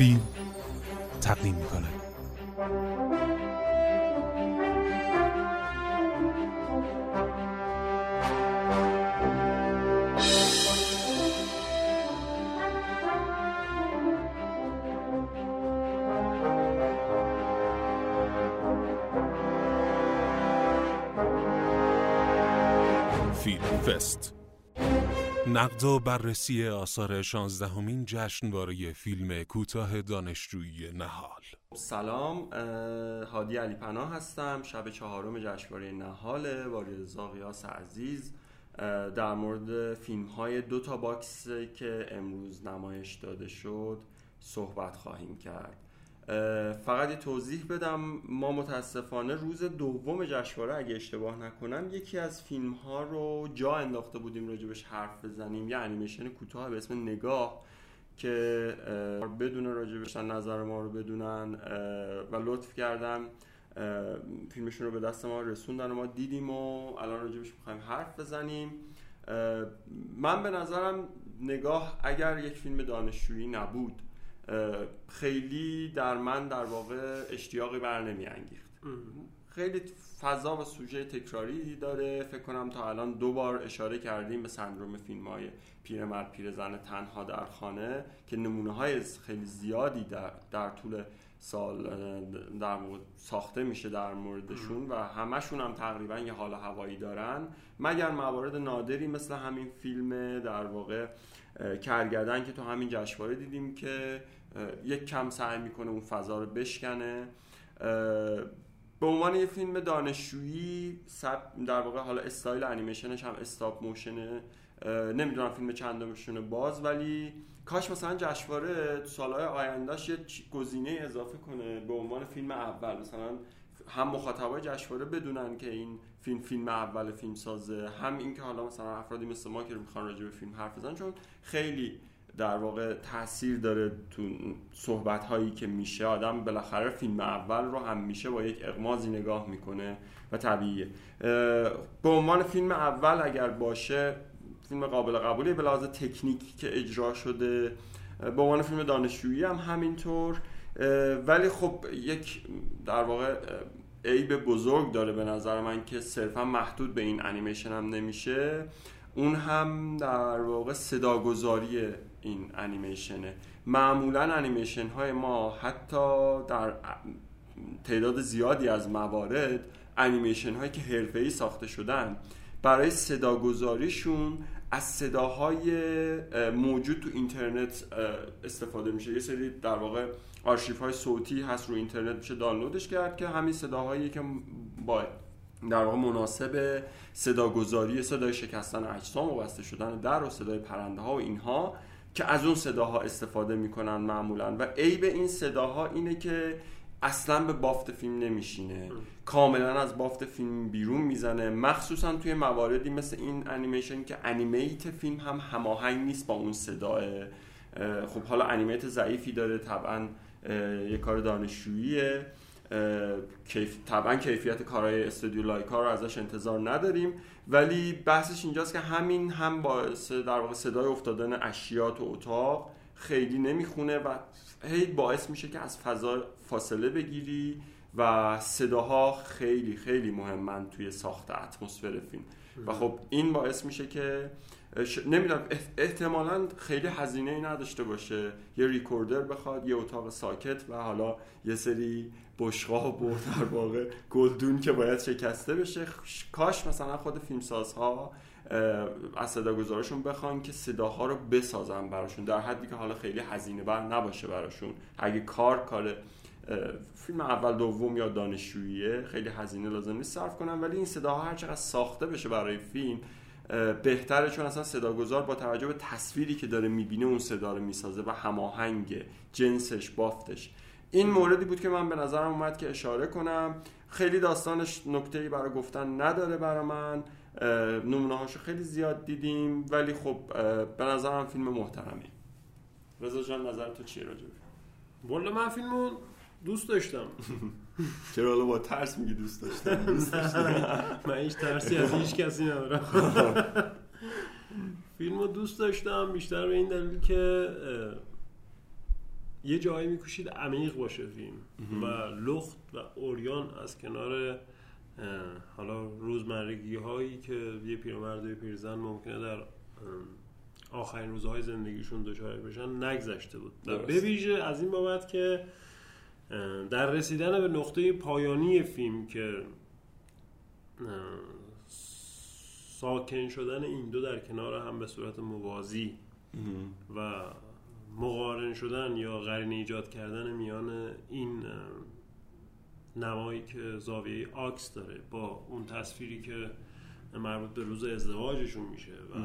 فیلم تقدیم می‌کنه فیلم فست نقد و بررسی آثار شانزدهمین جشنواره فیلم کوتاه دانشجویی نهال. سلام هادی علی پناه هستم. شب چهارم جشنواره نهال با رضا غیاث عزیز در مورد فیلم های دو تا باکس که امروز نمایش داده شد صحبت خواهیم کرد. فقط یه توضیح بدم. ما متاسفانه روز دوم جشنواره اگه اشتباه نکنم یکی از فیلم ها رو جا انداخته بودیم راجع بهش حرف بزنیم. یه انیمیشن کوتاه به اسم نگاه که بدون راجبش نظر ما رو بدونن و لطف کردن. فیلمشون رو به دست ما رسوندن و ما دیدیم و الان راجبش می‌خوایم حرف بزنیم. من به نظرم نگاه اگر یک فیلم دانشجویی نبود خیلی در من در واقع اشتیاقی بر نمی انگیخت. خیلی فضا و سوژه تکراری داره. فکر کنم تا الان دو بار اشاره کردیم به سندروم فیلم های پیرمرد پیرزن تنها در خانه که نمونه های خیلی زیادی در, در طول سال در ساخته میشه در موردشون و همشون هم تقریبا یه حال هوایی دارن. مگر موارد نادری مثل همین فیلم در واقع کرگدن که تو همین جشنواره دیدیم که یک کم سعی می‌کنه اون فضا رو بشکنه. به عنوان یه فیلم دانشجویی در واقع حالا استایل انیمیشنش هم استاپ موشنه نمی‌دونم فیلم چندمشونه باز ولی کاش مثلا جشنواره سالهای آیندهش یه گزینه اضافه کنه به عنوان فیلم اول. مثلا هم مخاطبای جشنواره بدونن که این فیلم فیلم اول فیلم سازه هم اینکه حالا مثلا افرادی مثل ما که می‌خوان راجع به فیلم حرف بزنن چون خیلی در واقع تاثیر داره تو صحبت هایی که میشه. آدم بالاخره فیلم اول رو هم میشه با یک اغمازی نگاه می‌کنه و طبیعیه. به عنوان فیلم اول اگر باشه فیلم قابل قبولی به لحاظ تکنیکی که اجرا شده به عنوان فیلم دانشجویی هم همینطور. ولی خب یک در واقع عیب بزرگ داره به نظر من که صرفا محدود به این انیمیشن هم نمیشه. اون هم در واقع صداگذاری این انیمیشنه معمولا انیمیشن های ما حتی در تعداد زیادی از موارد انیمیشن هایی که حرفه‌ای ساخته شدن برای صداگذاریشون از صداهای موجود تو اینترنت استفاده میشه. یه سری در واقع آرشیف های صوتی هست رو اینترنت میشه دانلودش کرد که همین صداهایی که با در واقع مناسب صداگذاری صدای شکستن اجسام و بسته شدن در و صدای پرنده ها و اینها که از اون صداها استفاده می‌کنن معمولا. و عیب این صداها اینه که اصلا به بافت فیلم نمیشینه. کاملا از بافت فیلم بیرون می‌زنه. مخصوصا توی مواردی مثل این انیمیشن که انیمیت فیلم هم هماهنگ نیست با اون صداه خب حالا انیمیت ضعیفی داره طبعا یه کار دانشجوییه. کیف... طبعا کیفیت کارهای استودیو لایکا رو ازش انتظار نداریم. ولی بحثش اینجاست که همین هم باعث در واقع صدای افتادن اشیا تو اتاق خیلی نمی‌خونه و هی باعث میشه که از فضا فاصله بگیری و صداها خیلی خیلی مهمن توی ساخت اتمسفر فیلم. و خب این باعث میشه که نمی‌دونم احتمالا خیلی هزینه ای نداشته باشه. یه ریکوردر بخواد یه اتاق ساکت و حالا یه سری بشقاب و در واقع گلدون که باید شکسته بشه. کاش مثلا خود فیلمسازها از صداگذارشون بخوان که صداها رو بسازن براشون در حدی که حالا خیلی هزینه بر نباشه براشون. اگه کار کار فیلم اول دوم یا دانشجوییه خیلی هزینه لازم نیست صرف کنن ولی این صداها هر چقدر ساخته بشه برای فیلم بهتره چون اصلا صداگذار با توجه به تصویری که داره می‌بینه اون صدا رو می‌سازه و هماهنگ جنسش بافتش. این موردی بود که من به نظرم اومد که اشاره کنم. خیلی داستانش نکته‌ای برای گفتن نداره برای من. نمونه هاشو خیلی زیاد دیدیم ولی خب به نظرم فیلم محترمی رضا جان نظر تو چیه راجبه والا من فیلمو دوست داشتم. چرا حالا با ترس میگی دوست داشتم من هیچ ترسی از هیچ کسی ندارم. فیلمو دوست داشتم بیشتر به این دلیل که یه جایی می‌کشید عمیق باشه فیلم و لخت و اوریان از کنار حالا روزمرگی هایی که یه پیرمرد و یه پیرزن ممکنه در آخرین روزهای زندگیشون دچار بشن نگذشته بود. و به ویژه از این بابت که در رسیدن به نقطه پایانی فیلم که ساکن شدن این دو در کنار هم به صورت موازی و مقارن شدن یا قرین ایجاد کردن میان این نمایی که زاویه آکس داره با اون تصویری که مربوط به روز ازدواجشون میشه و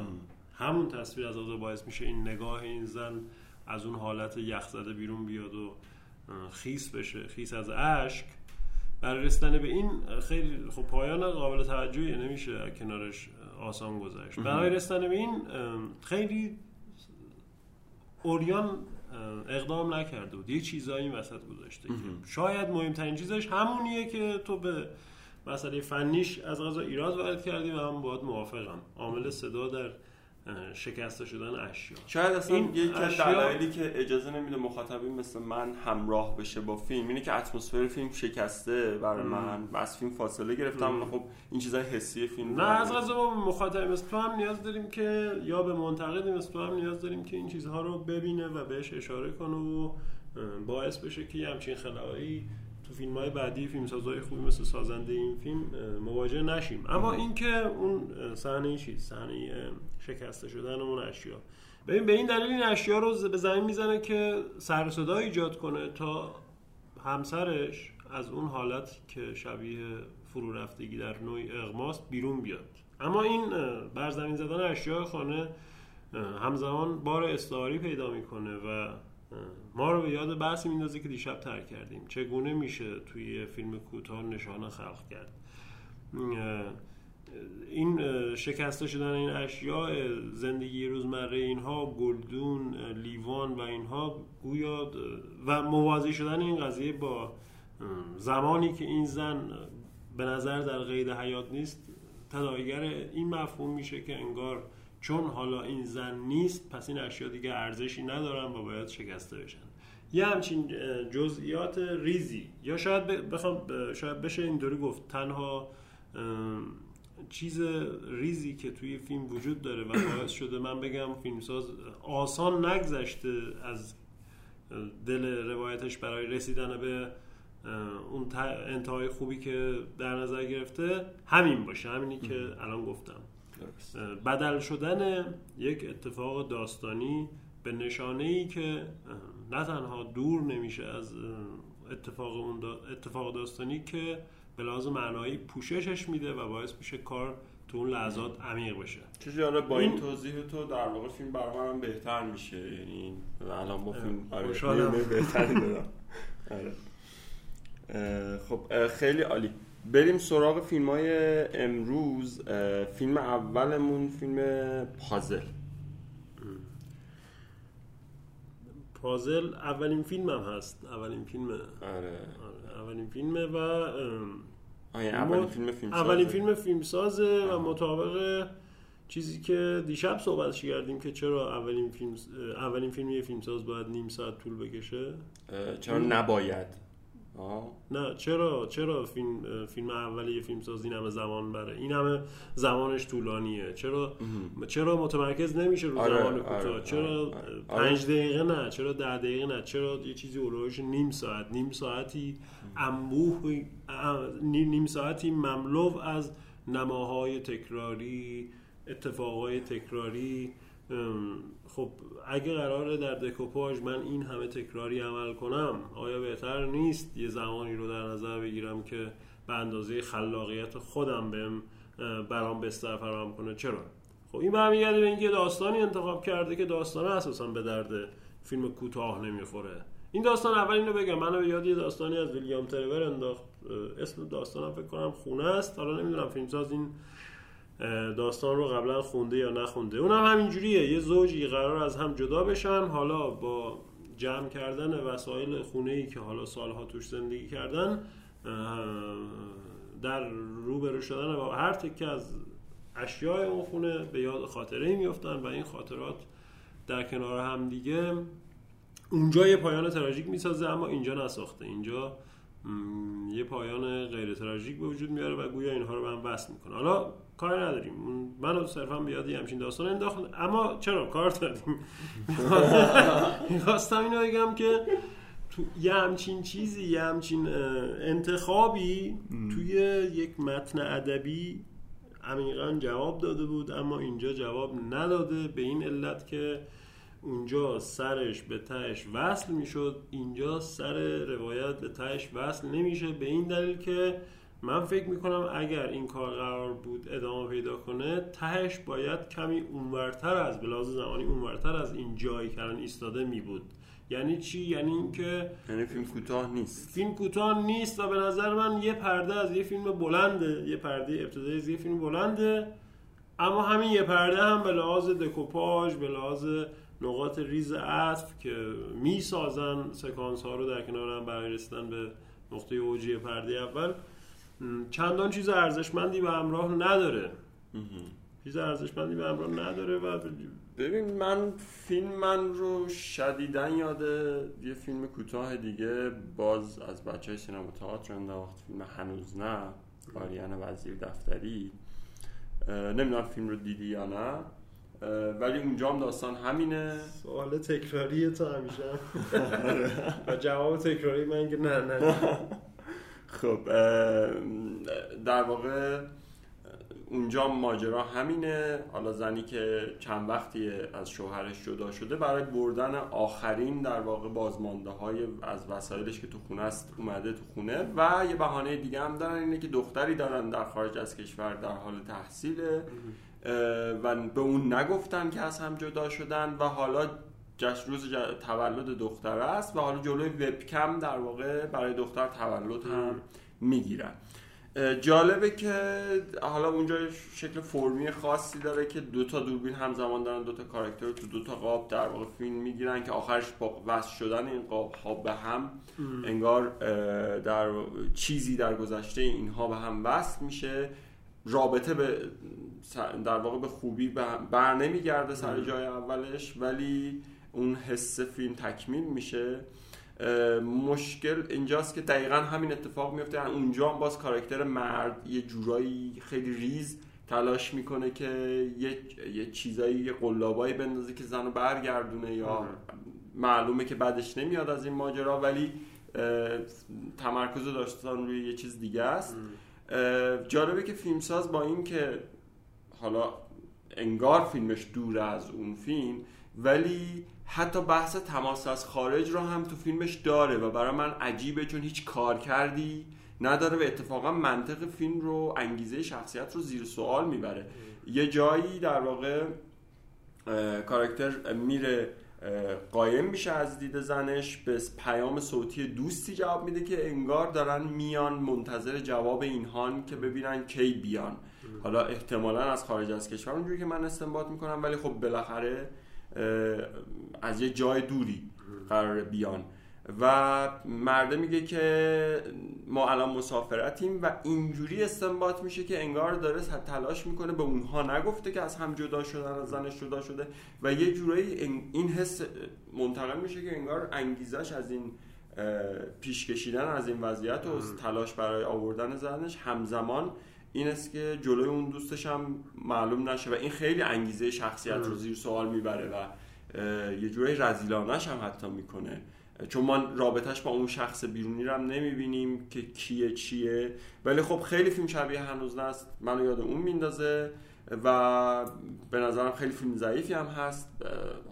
همون تصویر از باعث میشه این نگاه این زن از اون حالت یخ زده بیرون بیاد و خیس بشه خیس از اشک. برای رسیدن به این خیلی خب پایان قابل توجهی نمیشه کنارش آسان گذشت. برای رسیدن به این خیلی اوریان اقدام نکرده بود. یه چیزایی این وسط گذاشته که شاید مهمترین چیزش همونیه که تو به مسئله فنیش از غذا ایراد وارد کردی و هم باید موافقم. عامل صدا در شکسته شدن اشیا. شاید اصلا این یکی از دلایلی که اجازه نمیده مخاطبین مثل من همراه بشه با فیلم اینه که اتمسفر فیلم شکسته برای من و از فیلم فاصله گرفتم. خب این چیزای حسی فیلم نه از غذا ما مخاطب مثل تو هم نیاز داریم که یا به منتقد مثل تو هم نیاز داریم که این چیزها رو ببینه و بهش اشاره کنه و باعث بشه که همچین تو فیلم های بعدی فیلم سازهای خوبی مثل سازنده این فیلم مواجه نشیم. اما اینکه اون صحنه چیز صحنه شکسته شدن اون اشیا. ببین به این دلیل این اشیا رو به زمین می‌زنه که سر صدا ایجاد کنه تا همسرش از اون حالت که شبیه فرو رفتگی در نوع اغماست بیرون بیاد. اما این بر زمین زدن اشیاء خانه همزمان بار استعاری پیدا می‌کنه و ما رو به یاد بحثی میندازه که دیشب ترک کردیم. چگونه میشه توی فیلم کوتاه نشانه خلق کرد؟ این شکسته شدن این اشیاء زندگی روزمره اینها گلدون لیوان و اینها گویا و موازی شدن این قضیه با زمانی که این زن به نظر در قید حیات نیست تداعیگر این مفهوم میشه که انگار چون حالا این زن نیست پس این اشیا دیگه ارزشی ندارن و باید شکسته بشن. یه همچین جزئیات ریزی. یا شاید بخوام شاید بشه اینطوری گفت تنها چیز ریزی که توی فیلم وجود داره و باعث شده من بگم فیلمساز آسان نگذشته از دل روایتش برای رسیدن به اون انتهای خوبی که در نظر گرفته همین باشه. همینی که الان گفتم. بدل شدن یک اتفاق داستانی به نشانه ای که نه تنها دور نمیشه از اتفاق اون اتفاق داستانی که به لحاظ معنایی پوششش میده و باعث میشه کار تو اون لحظات عمیق بشه. چه آره با این توضیح تو در واقع فیلم برای من بهتر میشه؟ یعنی الان با فیلم آره بهتری دارم. آره. خب خیلی عالی. بریم سراغ فیلم های امروز فیلم اولمون فیلم پازل. پازل اولین فیلم هم هست. اولین فیلم. آره. آره. اولین فیلمه و اولین فیلم فیلم اولین فیلم فیلم سازه و مطابق چیزی که دیشب صحبتش کردیم که چرا اولین فیلم اولین فیلم یه فیلمساز باید نیم ساعت طول بکشه؟ چرا نباید؟ نه چرا چرا فیلم فیلم اولی فیلم ساز این همه زمان بره؟ این همه زمانش طولانیه. چرا چرا متمرکز نمیشه رو آره، زمان کوتاه؟ آره، چرا آره، پنج دقیقه نه چرا ده دقیقه نه؟ چرا یه چیزی اولوش نیم ساعت نیم ساعتی انبوه نیم ساعتی مملو از نماهای تکراری اتفاقای تکراری خب اگه قراره در دکوپاژ من این همه تکراری عمل کنم آیا بهتر نیست یه زمانی رو در نظر بگیرم که به اندازه خلاقیت خودم بهم برام بستر فراهم کنه؟ چرا؟ خب این برمیگرده به اینکه داستانی انتخاب کرده که داستان اساسا به درد فیلم کوتاه نمی‌خوره. این داستان اول اینو بگم. منو به یاد یه داستانی از ویلیام ترور انداخت. اسم داستانم فکر کنم خونه است. حالا نمی‌دونم فیلمساز این داستان رو قبلا خونده یا نخونده. اونم همینجوریه. یه زوجی قرار از هم جدا بشن. حالا با جمع کردن وسایل خونه ای که حالا سالها توش زندگی کردن در روبرو شدن با هر تکه از اشیاء اون خونه به یاد خاطره میفتن و این خاطرات در کنار هم دیگه اونجا یه پایان تراژیک می‌سازه اما اینجا نساخته. اینجا یه پایان غیر تراژیک به وجود میاره و گویا اینها رو به هم وصل می‌کنه. حالا کار نداریم. منو صرفا بیاد یه همچین داستان انداخت. اما چرا؟ کار داریم. می‌خواستم اینو بگم که تو یه همچین چیزی یه همچین انتخابی توی یک متن ادبی عمیقا جواب داده بود اما اینجا جواب نداده. به این علت که اونجا سرش به تهش وصل می‌شد اینجا سر روایت به تهش وصل نمیشه. به این دلیل که من فکر می‌کنم اگر این کار قرار بود ادامه پیدا کنه تهش باید کمی اونورتر از بلاز زمانی اونورتر از این جایی که الان ایستاده می بود یعنی چی؟ یعنی اینکه یعنی فیلم کوتاه نیست. فیلم کوتاه نیست و به نظر من یه پرده از یه فیلم بلنده یه پرده ابتدایی از یه فیلم بلنده اما همین یه پرده هم به لحاظ دکوپاژ به لحاظ نقاط ریز عطف که می‌سازن سکانس ها رو در کنار هم برای رسیدن به نقطه اوجی پرده اول. چندان چیز ارزشمندی به همراه نداره. چیز ارزشمندی به همراه نداره و ببین من فیلم من رو شدیدن یاد یه فیلم کوتاه دیگه باز از بچه های سینما تئاتر انداخت. فیلم هنوز نه آریان وزیر دفتری. نمی‌دونم فیلم رو دیدی یا نه. ولی اونجا هم داستان همینه. سوال تکراری تو همیشه. و جواب تکراری من که نه نه. خب در واقع اونجا ماجرا همینه. حالا زنی که چند وقتی از شوهرش جدا شده برای بردن آخرین در واقع بازمانده های از وسایلش که تو خونه است اومده تو خونه و یه بهانه دیگه هم دارن اینه که دختری دارن در خارج از کشور در حال تحصیله. و به اون نگفتن که از هم جدا شدن و حالا جشن روز تولد دختر است و حالا جلوی وبکم در واقع برای دختر تولد هم می‌گیرن. جالبه که حالا اونجا شکل فرمی خاصی داره که دو تا دوربین همزمان دارن دو تا کاراکتر تو دو تا قاب در واقع فیلم می‌گیرن که آخرش با وصل شدن این قاب ها به هم انگار در چیزی در گذشته اینها به هم وصل میشه. رابطه به در واقع به خوبی بر نمیگرده سر جای اولش ولی اون حس فیلم تکمیل میشه مشکل اینجاست که دقیقا همین اتفاق میفته. یعنی اونجا هم باز کاراکتر مرد یه جورایی خیلی ریز تلاش می‌کنه که یه, یه چیزایی یه قلابایی بندازه که زنو برگردونه یا معلومه که بعدش نمیاد از این ماجرا ولی تمرکز داشتن روی یه چیز دیگه است. جالبه که فیلمساز با این که حالا انگار فیلمش دور از اون فیلم ولی حتی بحث تماس از خارج رو هم تو فیلمش داره و برای من عجیبه چون هیچ کار کردی نداره و اتفاقا منطق فیلم رو انگیزه شخصیت رو زیر سوال می‌بره. یه جایی در واقع کاراکتر میره قایم میشه از دید زنش به پیام صوتی دوستی جواب میده که انگار دارن میان منتظر جواب اینهان که ببینن کی بیان. حالا احتمالا از خارج از کشور اونجوری که من استنباط می‌کنم ولی خب بالاخره از یه جای دوری قرار بیان. و مرده میگه که ما الان مسافرتیم و اینجوری استنباط میشه که انگار داره تلاش می‌کنه به اونها نگفته که از هم جدا شدن از زنش جدا شده. و یه جورایی این حس منتقل میشه که انگار انگیزش از این پیش کشیدن از این وضعیت و تلاش برای آوردن زنش همزمان این است که جلوی اون دوستش هم معلوم نشه و این خیلی انگیزه شخصیت رو زیر سوال می‌بره و یه جوری رزیلانش هم حتی می‌کنه. چون ما رابطهش با اون شخص بیرونی رو هم نمی‌بینیم که کیه چیه. ولی خب خیلی فیلم شبیه هنوز است منو یاد اون میندازه و به نظرم خیلی فیلم ضعیفی هم هست.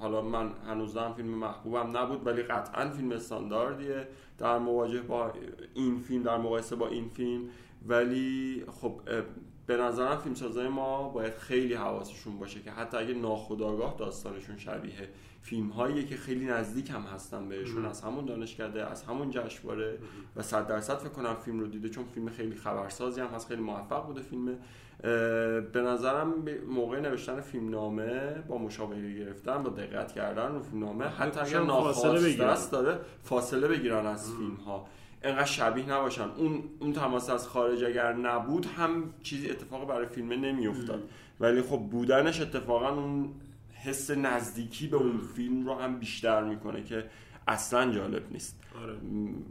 حالا من هنوز هم فیلم محبوبم نبود ولی قطعا فیلم استانداردیه. در مواجه با این فیلم در مقایسه با این فیلم ولی خب به نظرم فیلمسازای ما باید خیلی حواسشون باشه که حتی اگه ناخداگاه داستانشون شبیه فیلم هایی که خیلی نزدیک هم هستن بهشون از همون دانشکده از همون جشنواره و صد درصد فکر کنم فیلم رو دیده چون فیلم خیلی خبرسازی هم هست خیلی موفق بوده فیلم. به نظرم موقع نوشتن فیلم نامه با مشابهه گرفتن با دقت کردن رو فیلم نامه حتی اگر ناخواسته است داره فاصله بگیرن از فیلم ها انقدر شبیه نباشن اون اون تماس از خارج اگر نبود هم چیزی اتفاق برای فیلم نمیافتاد. ولی خب بودنش اتفاقا اون حس نزدیکی به اون فیلم رو هم بیشتر می‌کنه که اصلا جالب نیست. آره.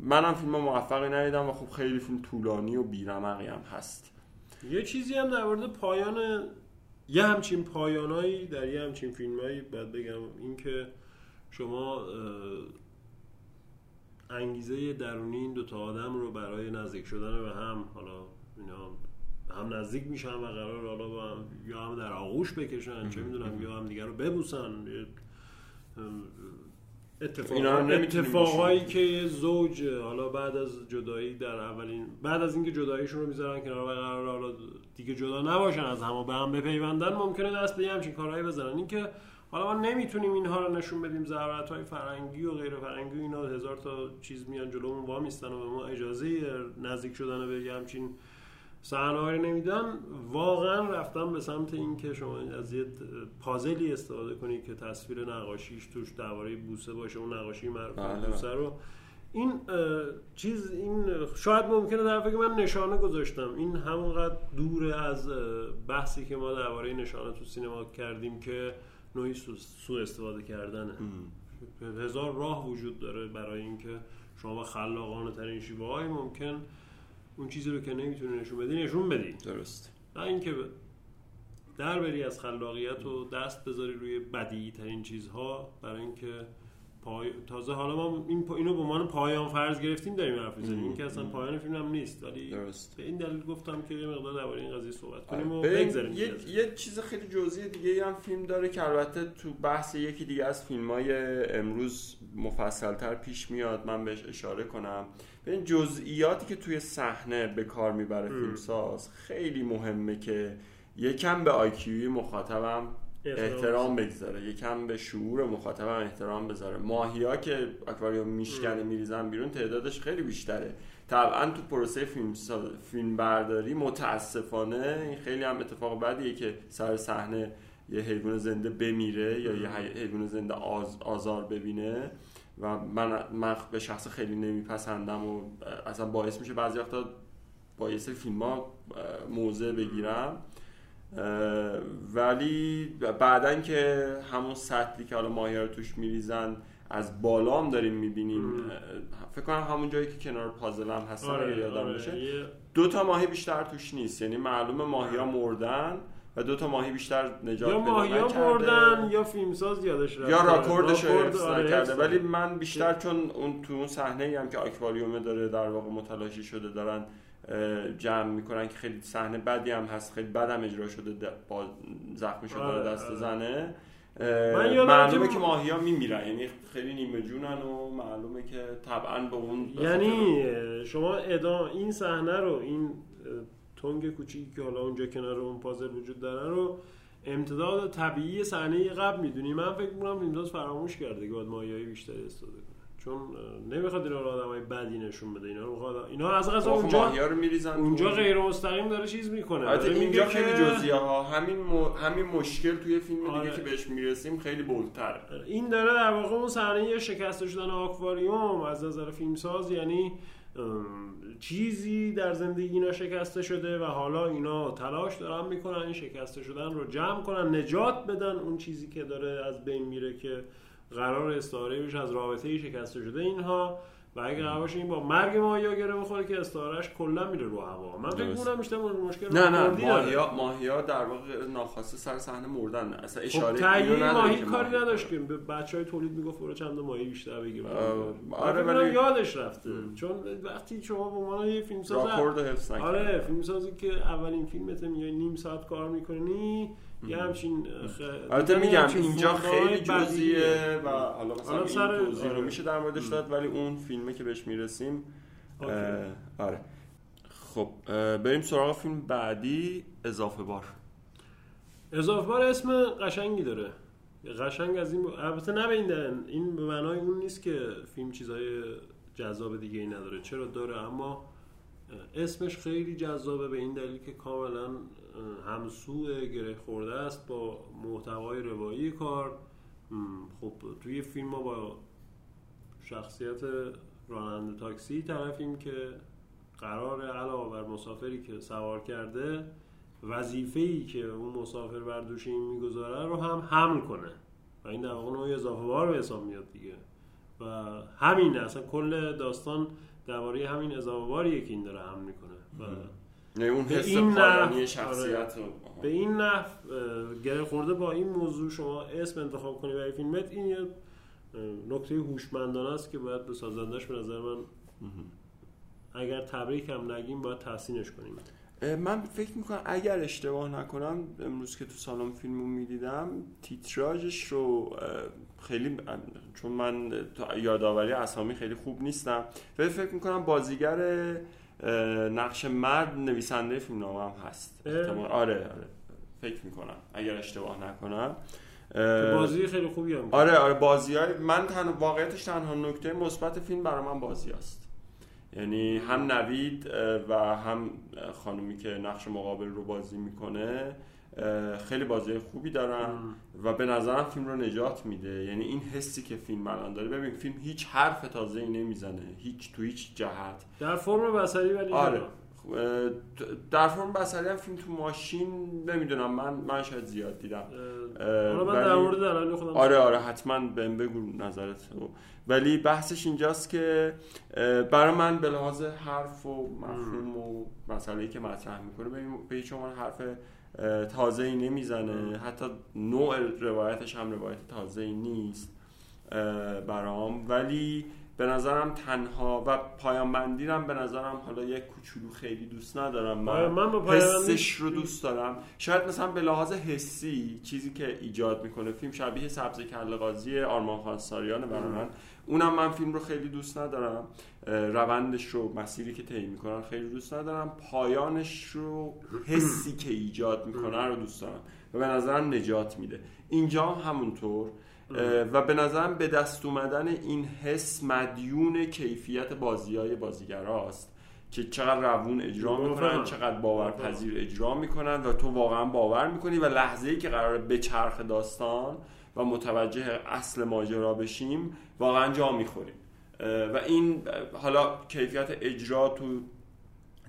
منم فیلم موفقی ندیدم و خب خیلی فیلم طولانی و بیرمقی هم هست. یه چیزی هم در مورد پایان یه همچین پایانایی در یه همچین فیلمایی باید بگم. اینکه شما انگیزه درونی این دوتا آدم رو برای نزدیک شدن به هم حالا اینا هم نزدیک میشن و قرار حالا با هم یا هم در آغوش بکشن چه می‌دونم یا هم دیگر رو ببوسن. اتفاق اینا بشیم. که زوج حالا بعد از جدایی در اولین بعد از اینکه جداییشون رو می‌ذارن کنار و قرار حالا دیگه جدا نباشن از هم و به هم بپیوندن ممکنه دست به همچین کارهایی بزنن. اینکه حالا ما نمی‌تونیم اینها رو نشون بدیم ضرورت های فرنگی و غیر فرنگی و اینا. هزار تا چیز میان جلومون وا میستن و به ما اجازه نزدیک شدن به یه همچین صحنه رو نمیدن. واقعا رفتم به سمت اینکه شما از یه پازلی استفاده کنید که تصویر نقاشیش توش درباره بوسه باشه اون نقاشی معروف بله، بوسه رو. این چیز این شاید ممکنه در که من نشانه گذاشتم. این همونقدر دوره از بحثی که ما درباره نشانه تو سینما کردیم که نوعی سو, سو استفاده کردنه. هزار راه وجود داره برای اینکه شما با خلاقانه ترین شیوه های ممکن اون چیزی رو که نمی‌تونی نشون بدی نشون بدی. درست. نه اینکه در بری از خلاقیت و دست بذاری روی بدیعی ترین چیزها برای اینکه پای... تازه حالا ما این پا... اینو به عنوان پایان فرض گرفتیم داریم حرف می‌زنیم. این که اصلا پایان فیلم هم نیست ولی درست. به این دلیل گفتم که یه مقدار درباره این قضیه صحبت کنیم و ببین، بگذاریم یه, یه چیز خیلی جزئی دیگه هم فیلم داره که البته تو بحث یکی دیگه از فیلم های امروز مفصلتر پیش میاد. من بهش اشاره کنم. ببین جزئیاتی که توی صحنه به کار می‌بره فیلمساز خیلی مهمه که یکم به آیکیوی مخاطبم احترام. بگذاره. یکم به شعور مخاطبم احترام بذاره. ماهیا که اکواریوم میشکنه میریزن بیرون تعدادش خیلی بیشتره. طبعا تو پروسه فیلم, سا... فیلم برداری متاسفانه این خیلی هم اتفاق بدیه که سر صحنه یه حیوان زنده بمیره یا یه حی- حیوان زنده آز... آزار ببینه و من من به شخص خیلی نمیپسندم و اصلا باعث میشه بعضی وقتا با یه سری فیلم ها موضع بگیرم. ولی بعدا که همون سطلی که حالا ماهی رو توش میریزن از بالا هم داریم می‌بینیم. فکر کنم همون جایی که کنار پازل هم هستن اگه یادم آره، باشه. دو تا ماهی بیشتر توش نیست. یعنی معلومه ماهی ها مردن و دو تا ماهی بیشتر نجات یا ماهیا نکرده. مردن یا فیلمساز یادش رفته. یا راکوردش رو حفظ آره، نکرده. ولی. من بیشتر چون اون تو اون صحنه هم که آکواریومه داره در واقع متلاشی شده دارن جمع می‌کنن که خیلی صحنه بدی هم هست خیلی بد هم اجرا شده با زخمی شده آره، دست آره. زنه. من معلومه که- ماهی ها میمیرن یعنی خیلی نیمه جونن و معلومه که طبعا به اون یعنی شما ادام این صحنه رو این تنگ کوچیکی که حالا اونجا کنار اون پازل وجود داره رو امتداد طبیعی صحنه قبل می‌دونی. من فکر می‌کنم فیلمساز فراموش کرده که باید مایه‌های بیشتری استفاده کنه. چون نمی‌خواد اینا رو آدمای بدی نشون بده اینا رو می‌خواد اینا اصلا خب اونجا رو میریزن اونجا غیر مستقیم داره چیز می‌کنه. البته اینجا خیلی که- جزئیه ها همین م... همین مشکل توی فیلم آره. دیگه که بهش می‌رسیم خیلی بولتره این داره در واقع اون صحنه شکسته شدن آکواریوم از نظر فیلمساز یعنی ام، چیزی در زندگی اینا شکسته شده و حالا اینا تلاش دارن می‌کنن این شکسته شدن رو جمع کنن نجات بدن اون چیزی که داره از بین میره که قرار استعاره بشه از رابطه شکسته شده اینها و اگه قرار باشه این با مرگ ماهیا گره بخوره که استعارهش کلا میره رو هوا من فکر. می‌کنم بیشتر مشکل نه نه. ماهیا ماهیا در واقع ناخواسته سر صحنه مردن اصلا خب اشاره نداره ماهی کاری نداشت که به بچه های تولید می‌گفت برو چند تا ماهی بیشتر بگیر آره ولی- یادش رفته چون وقتی شما به عنوان یه فیلمساز. آره فیلمسازی که اولین فیلمت میای نیم ساعت کار می‌کنی یه همچین خ... البته میگم اینجا خیلی. جزئیه و حالا مثلا سر- رو آره. میشه در موردش داد ولی اون فیلمه که بهش می‌رسیم. آره خب بریم سراغ فیلم بعدی اضافه بار اضافه بار اسم قشنگی داره قشنگ از این البته نه به این دلیل. این به معنای اون نیست که فیلم چیزای جذاب دیگه ای نداره چرا داره اما اسمش خیلی جذابه به این دلیل که کاملا همسو گره خورده است با محتوای روایی کار. خب توی فیلم ما با شخصیت راننده تاکسی طرفیم که قرار علاوه بر مسافری که سوار کرده وظیفه‌ای که اون مسافر بر دوش این می‌گذاره رو هم حمل کنه. و این در واقع نوعی اضافه بار به حساب میاد دیگه. و همین اصلا کل داستان درباره همین اضافه باریه که این داره هم می‌کنه. اون به حس این پایانی نحو- شخصیت رو. به این نحو گره خورده با این موضوع شما اسم انتخاب کنی برای فیلمت این یه نکته هوشمندانه است که باید به سازندش به نظر من اگر تبریک هم نگیم باید تحسینش کنیم. من فکر می‌کنم اگر اشتباه نکنم امروز که تو سالن فیلمو می‌دیدم تیتراژش رو خیلی چون من یادآوری اسامی خیلی خوب نیستم ولی فکر می‌کنم بازیگر نقش مرد نویسنده فیلم نامه هم هست. احتمال- آره آره. فکر می‌کنم. اگر اشتباه نکنم. بازی خیلی خوبی هم. آره آره بازی های من تن... واقعیتش تنها نکته مثبت فیلم برای من بازی است یعنی هم نوید و هم خانومی که نقش مقابل رو بازی می‌کنه خیلی بازی خوبی دارن. و به نظرم فیلم رو نجات میده. یعنی این حسی که فیلم الان داره ببین فیلم هیچ حرف تازه ای نمی‌زنه هیچ تو هیچ جهت. در فرم بصری ولی آره. اه، در فرم بصری هم فیلم تو ماشین نمی‌دونم من من شاید زیاد دیدم. حالا من در مورد دلایل خودم آره آره حتما بهم بگو نظرت ولی بحثش اینجاست که برای من به لحاظ حرف و مفهوم و مسئله که مطرح می‌کنه به هیچ حرف تازه ای نمی‌زنه. حتی نوع روایتش هم روایت تازه ای نیست برام. ولی به نظرم تنها و پایان بندی هم به نظرم حالا یک کوچولو خیلی دوست ندارم. آره، من من با حسش رو دوست دارم. شاید مثلا به لحاظ حسی چیزی که ایجاد می‌کنه فیلم شبیه سبز کله قاضی آرمان خان ساریانه برای من اونم من فیلم رو خیلی دوست ندارم. روندش رو مسیری که طی می‌کنن خیلی دوست ندارم. پایانش رو حسی که ایجاد می‌کنه رو دوست دارم. و به نظرم نجات میده. اینجا هم همونطور. و به نظرم به دست اومدن این حس مدیون کیفیت بازی های بازیگراست که چقدر روون اجرا. می‌کنن چقدر باورپذیر اجرا می‌کنن و تو واقعا باور می‌کنی و لحظه ای که قرار به چرخ داستان و متوجه اصل ماجرا بشیم واقعا جا می‌خوریم. و این حالا کیفیت اجرا تو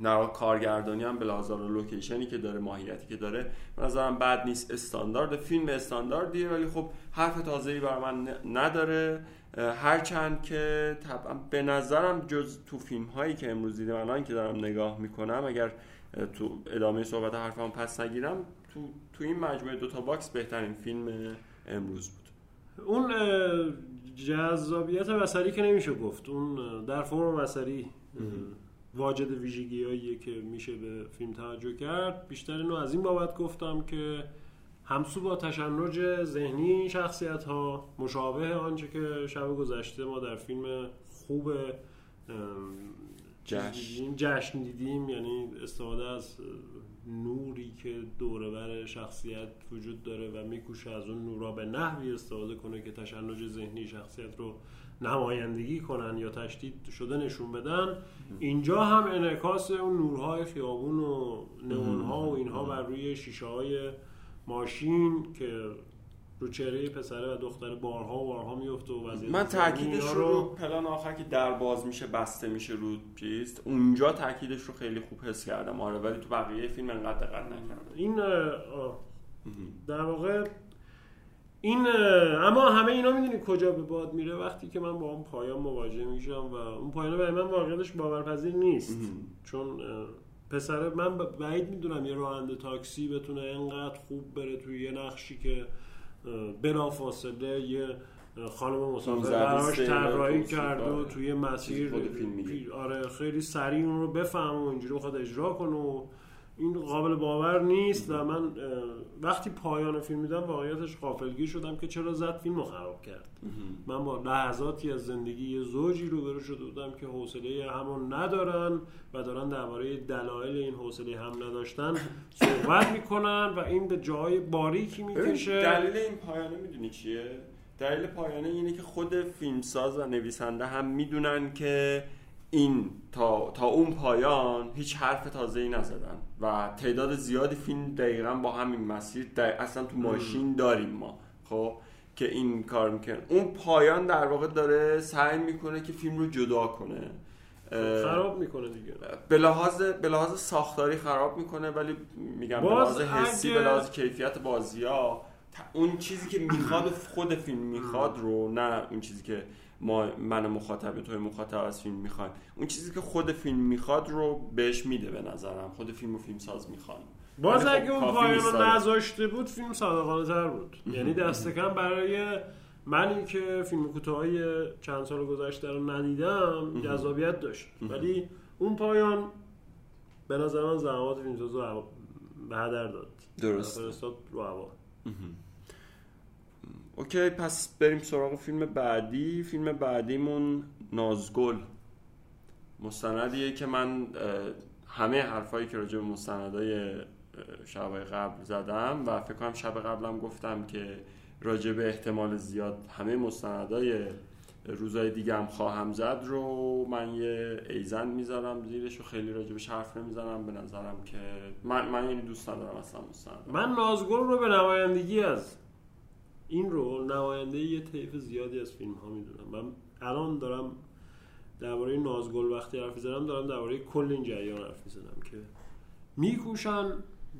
نه کارگردانی هم به لوکیشنی که داره ماهیتی که داره نظرم بد نیست. استاندارد فیلم استانداردیه ولی خب حرف تازه‌ای برای من نداره. هرچند که طبعا به نظرم جز تو فیلم هایی که امروز دیدم الان که دارم نگاه می‌کنم اگر تو ادامه صحبت حرفم پس نگیرم تو تو این مجموعه دوتا باکس بهترین فیلم امروز بود. اون جذابیت بصری که نمیشه گفت. اون در فرم بصری اه، واجد ویژگیاییه که میشه به فیلم توجه کرد. بیشتر اینو از این بابت گفتم که همسو با تشنج ذهنی این شخصیت ها مشابه آنچه که شب گذشته ما در فیلم خوب جشن. جشن دیدیم یعنی استفاده از نوری که دوربر شخصیت وجود داره و میکوشه از اون نورا به نحوی استفاده کنه که تشنج ذهنی شخصیت رو نمایندگی کنن یا تشدید شده نشون بدن اینجا هم انعکاس اون نورهای خیابون و نئونها و اینها بر روی شیشه های ماشین که رو چهره پسره و دختر بارها و بارها میفته و وضعیت من تاکیدش رو رو پلان آخر که در باز میشه بسته میشه رو چیز اونجا تاکیدش رو خیلی خوب حس کردم. آره ولی تو بقیه فیلم انقدر دقت نکردم. این. در واقع این اما همه اینا می‌دونی کجا به باد میره. وقتی که من با اون پایان مواجه میشم و اون پایان برای من واقعیتش باورپذیر نیست. چون پسر من بعید می‌دونم یه راننده تاکسی بتونه انقدر خوب بره توی یه نقشی که بلا فاصله یه خانم مسافر براش طراحی کرد و آره. توی مسیر. آره خیلی سریع اون رو بفهم و اینجوری بخواد اجرا کنه و این قابل باور نیست و من وقتی پایان فیلم دیدم واقعیتش غافلگیر شدم که چرا زد فیلم رو خراب کرد. من با لحظاتی از زندگی یه زوجی روبرو شده بودم که حوصله همون ندارن و دارن درباره دلایل این حوصله هم نداشتن صحبت می‌کنن و این به جای باریکی می‌کشه. دلیل این پایانه می‌دونی چیه؟ دلیل پایانه اینه که خود فیلمساز و نویسنده هم می‌دونن که این تا, تا اون پایان هیچ حرف تازه ای نزدن. و تعداد زیادی فیلم دقیقا با همین مسیر در اصلا تو ماشین داریم ما. خب؟ که این کار می‌کنه. اون پایان در واقع داره سعی می‌کنه که فیلم رو جدا کنه. خراب می‌کنه دیگه. به لحاظ به لحاظ ساختاری خراب می‌کنه ولی میگم به لحاظ حسی اگه- به لحاظ کیفیت بازی ها اون چیزی که می‌خواد خود فیلم می‌خواد رو نه اون چیزی که ما من مخاطب توی مخاطب از فیلم می‌خوایم. اون چیزی که خود فیلم می‌خواد رو بهش میده به نظرم. خود فیلم و فیلم ساز می‌خوان باز خب اگه اون پایان رو داره. نذاشته بود فیلم صادقانه تر بود یعنی دست کم برای منی که فیلم کوتاهای چند سال گذشته رو ندیدم جذابیت داشت. ولی اون پایان به نظر من زحمات فیلمساز رو هوا- به هدر داد. فرستاد رو هوا. اوکی پس بریم سراغ فیلم بعدی. فیلم بعدیمون نازگل. مستندیه که من همه حرفایی که راجع به مستندای شبای قبل زدم و فکر کنم شب قبلم گفتم که راجع به احتمال زیاد همه مستندای روزای دیگه هم خواهم زد رو من یه ایزن می‌ذارم زیرش و خیلی راجبش حرف نمی‌زنم. به نظرم که من, من یعنی دوست ندارم اصلا مستند من نازگل رو به نمایندگی از این رول نماینده یه طیف زیادی از فیلم ها می‌دونم. من الان دارم درباره نازگل وقتی حرف می‌زنم دارم درباره کل این جریان حرف می‌زنم که میکوشن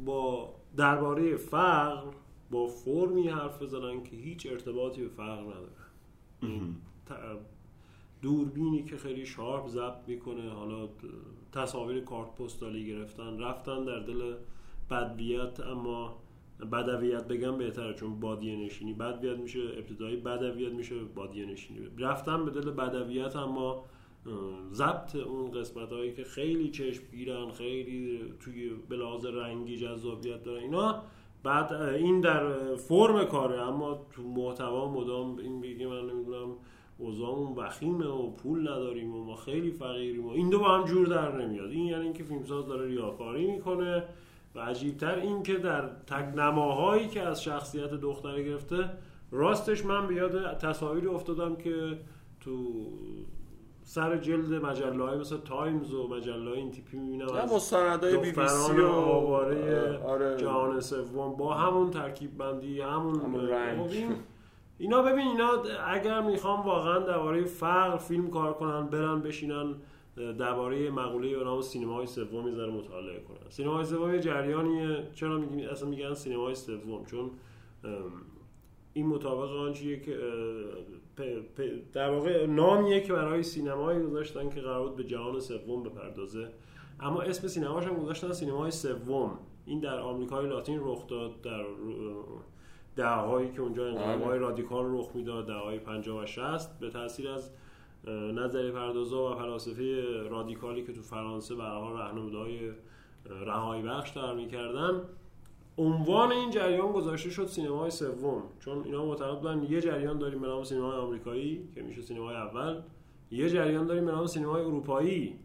با درباره فقر با فرمی حرف بزنن که هیچ ارتباطی به فقر نداره. دوربینی که خیلی شارپ ضبط می‌کنه حالا تصاویر کارت پستالی گرفتن رفتن در دل بدویت اما بدویت بگم بهتره چون بادیه نشینی بدویت میشه ابتدایی بدویت میشه بادیه نشینی. رفتن به دل بدویت اما ضبط اون قسمت هایی که خیلی چشم گیرن خیلی توی به لحاظ رنگی جذابیت دارن اینا بعد این در فرم کاره اما تو محتوا مدام این بگه من نمی‌دونم اوضاعمون وخیمه و پول نداریم و ما خیلی فقیریم و این دو با هم جور در نمیاد. این یعنی اینکه فیلمساز داره ریاکاری می‌کنه. و عجیبتر این که در تکنماهایی که از شخصیت دختره گرفته راستش من به یاد تصاویری افتادم که تو سر جلد مجله های مثل تایمز و مجله های این تیپی می‌بینم نه مستندای بی بی سی و آواره آره جهان سوم با همون ترکیب بندی همون, همون رنگ. خب این- اینا ببین اینا اگر می‌خوام واقعا درباره فقر فیلم کار کنن برن بشینن درباره مقوله به نام سینمای سوم یه ذره مطالعه کنن. سینمای سوم یه جریانیه. چرا میگیم؟ اصلا میگن سینمای سوم؟ چون این مطابق آنچیه که در واقع نامیه که برای سینمایی گذاشتن که قرار بود به جهان سوم بپردازه. اما اسم سینماش هم گذاشتن سینمای سوم. این در آمریکای لاتین رخ داد در دههایی که اونجا انقلاب‌های رادیکال رخ می‌داد دههای 50 و 60 به تاثیر از اه، نظریه پردازا و فلاسفه رادیکالی که تو فرانسه برها راهنمودهای رهایی بخش در می‌کردن عنوان این جریان گذاشته شد سینمای سوم. چون اینا معتقد بودن یه جریان داریم به نام سینمای آمریکایی که میشه سینمای اول یه جریان داریم به نام سینمای اروپایی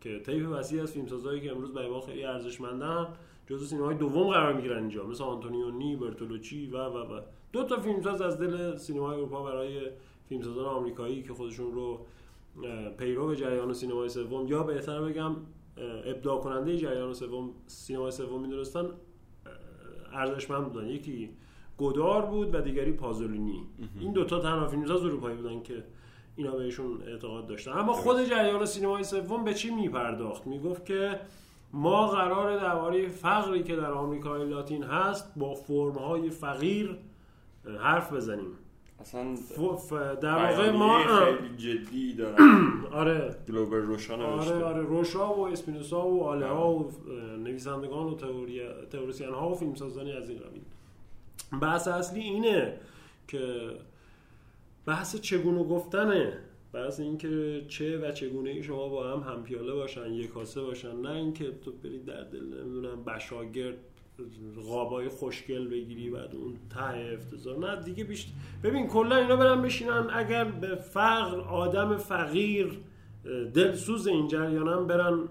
که طیف وسیع از فیلمسازایی که امروز برای ما خیلی ارزشمندن جزو سینمای دوم قرار می‌گیرن اینجا مثل آنتونیونی برتولوچی و و و. دو تا فیلمساز از دل سینمای اروپا برای فیلمسازان آمریکایی که خودشون رو پیرو جریان سینمای سوم یا بهتر بگم ابداع کننده جریان سوم سینمای سوم می‌دونستن ارزشمند بودن. یکی گودار بود و دیگری پازولینی. این دوتا تنها فیلمساز اروپایی بودن که اینا بهشون اعتقاد داشتن. اما خود جریان سینمای سوم به چی میپرداخت؟ می‌گفت که ما قرار درباره فقری که در آمریکای لاتین هست با فرمهای فقیر حرف بزنیم. اصلا. در واقع ما خیلی جدی دارن آره. گلوبل روشان نوشته آره آره. روشا و اسپینوسا و آله ها و نویسندگان و تئوری تئوریسین ها و فیلمسازانی از این قبیل. بحث اصلی اینه که بحث چگونه گفتنه. بحث اینکه چه و چگونه ای شما با هم همپیاله باشن یک کاسه باشن. نه اینکه تو برید در دل نمی‌دونم بشاگرد قابای خوشگل بگیری بعد اون ته افتضاح. نه دیگه بیشتر ببین کلا اینا برن بشینن. اگر به فقر آدم فقیر دلسوز این جریانم برن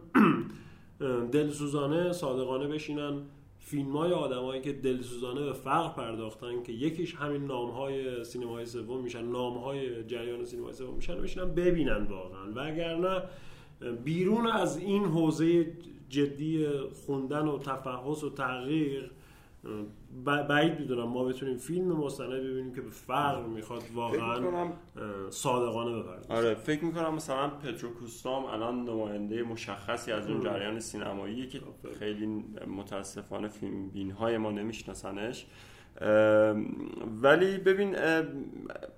دلسوزانه صادقانه بشینن. فیلم های آدمایی که دلسوزانه به فقر پرداختن که یکیش همین نام های سینمای سوم میشن نام های جریان سینمای سوم میشن و بشینن ببینن واقعا. وگرنه اه، بیرون از این حوزه جدی خوندن و تفحص و تغییر بعید می‌دونم ما بتونیم فیلم مستند ببینیم که به فقر می‌خواد واقعا می‌کنم صادقانه بپردازه آره فکر می‌کنم مثلا پترو کوستام الان نماینده مشخصی از اون جریان سینماییه که خیلی متاسفانه فیلم بین های ما نمیشناسنش. ولی ببین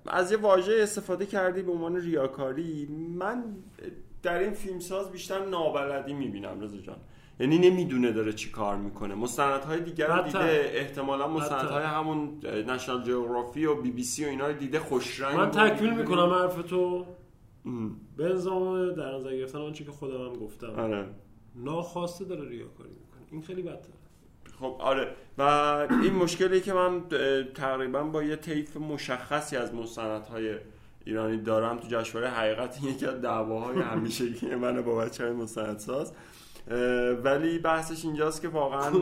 از یه واژه استفاده کردی به عنوان ریاکاری من در این فیلمساز بیشتر نابلدی می‌بینم رضا جان. یعنی نمی‌دونه داره چی کار می‌کنه. مستندهای دیگر رو دیده احتمالا مستندهای همون نشنال جغرافی و بی بی سی و اینا رو دیده خوش رنگ من تکمیل می‌کنم حرف تو به نظام در نظر گرفتن آنچه که خودم هم گفتم. آره. ناخواسته داره ریاکاری می‌کنه. این خیلی بدتره. خب آره. و این مشکلی که من تقریبا با یه طیف مشخصی از مستندهای ایرانی دارم تو جشنواره حقیقت یکی از دعواهای همیشگی منه با بچه های مستندساز ولی بحثش اینجاست که واقعا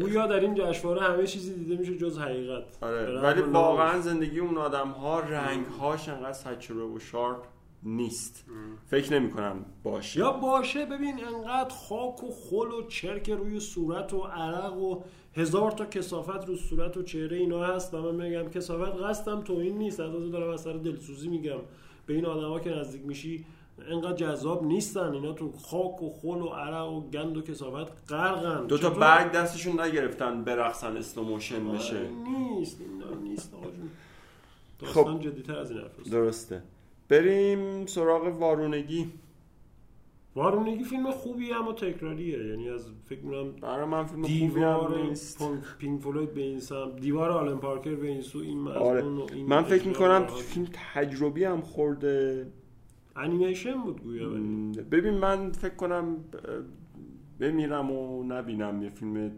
گویا در این جشنواره همه چیزی دیده میشه جز حقیقت. آره. ولی واقعا زندگی اون آدم ها رنگ هاش انقدر سچوره و شارپ نیست. فکر نمی کنم باشه. یا باشه ببین انقدر خاک و خل و چرک روی صورت و عرق و هزار تا کسافت رو صورت و چهره اینا هست و من میگم کسافت قصدم تو این نیست. از دارم از سر دلسوزی میگم. به این آدما که نزدیک میشی انقدر جذاب نیستن. اینا تو خاک و خل و عرق و گند و کسافت غرقن. دو تا برگ دستشون نگرفتن برقصن slow motion بشه. نیست. نیست آقا خب جدیتر از این درسته. بریم سراغ وارونگی. وارونگی فیلم خوبی اما تکراریه. یعنی از فکر می‌کنم برای من فیلم خوبی هم نیست. پینک فلوید به این سمت دیوار آلن پارکر به این سو این آره. این من فکر می‌کنم فیلم تجربی هم خورده. انیمیشن بود گویا ببین من فکر کنم بمیرم و نبینم یه فیلم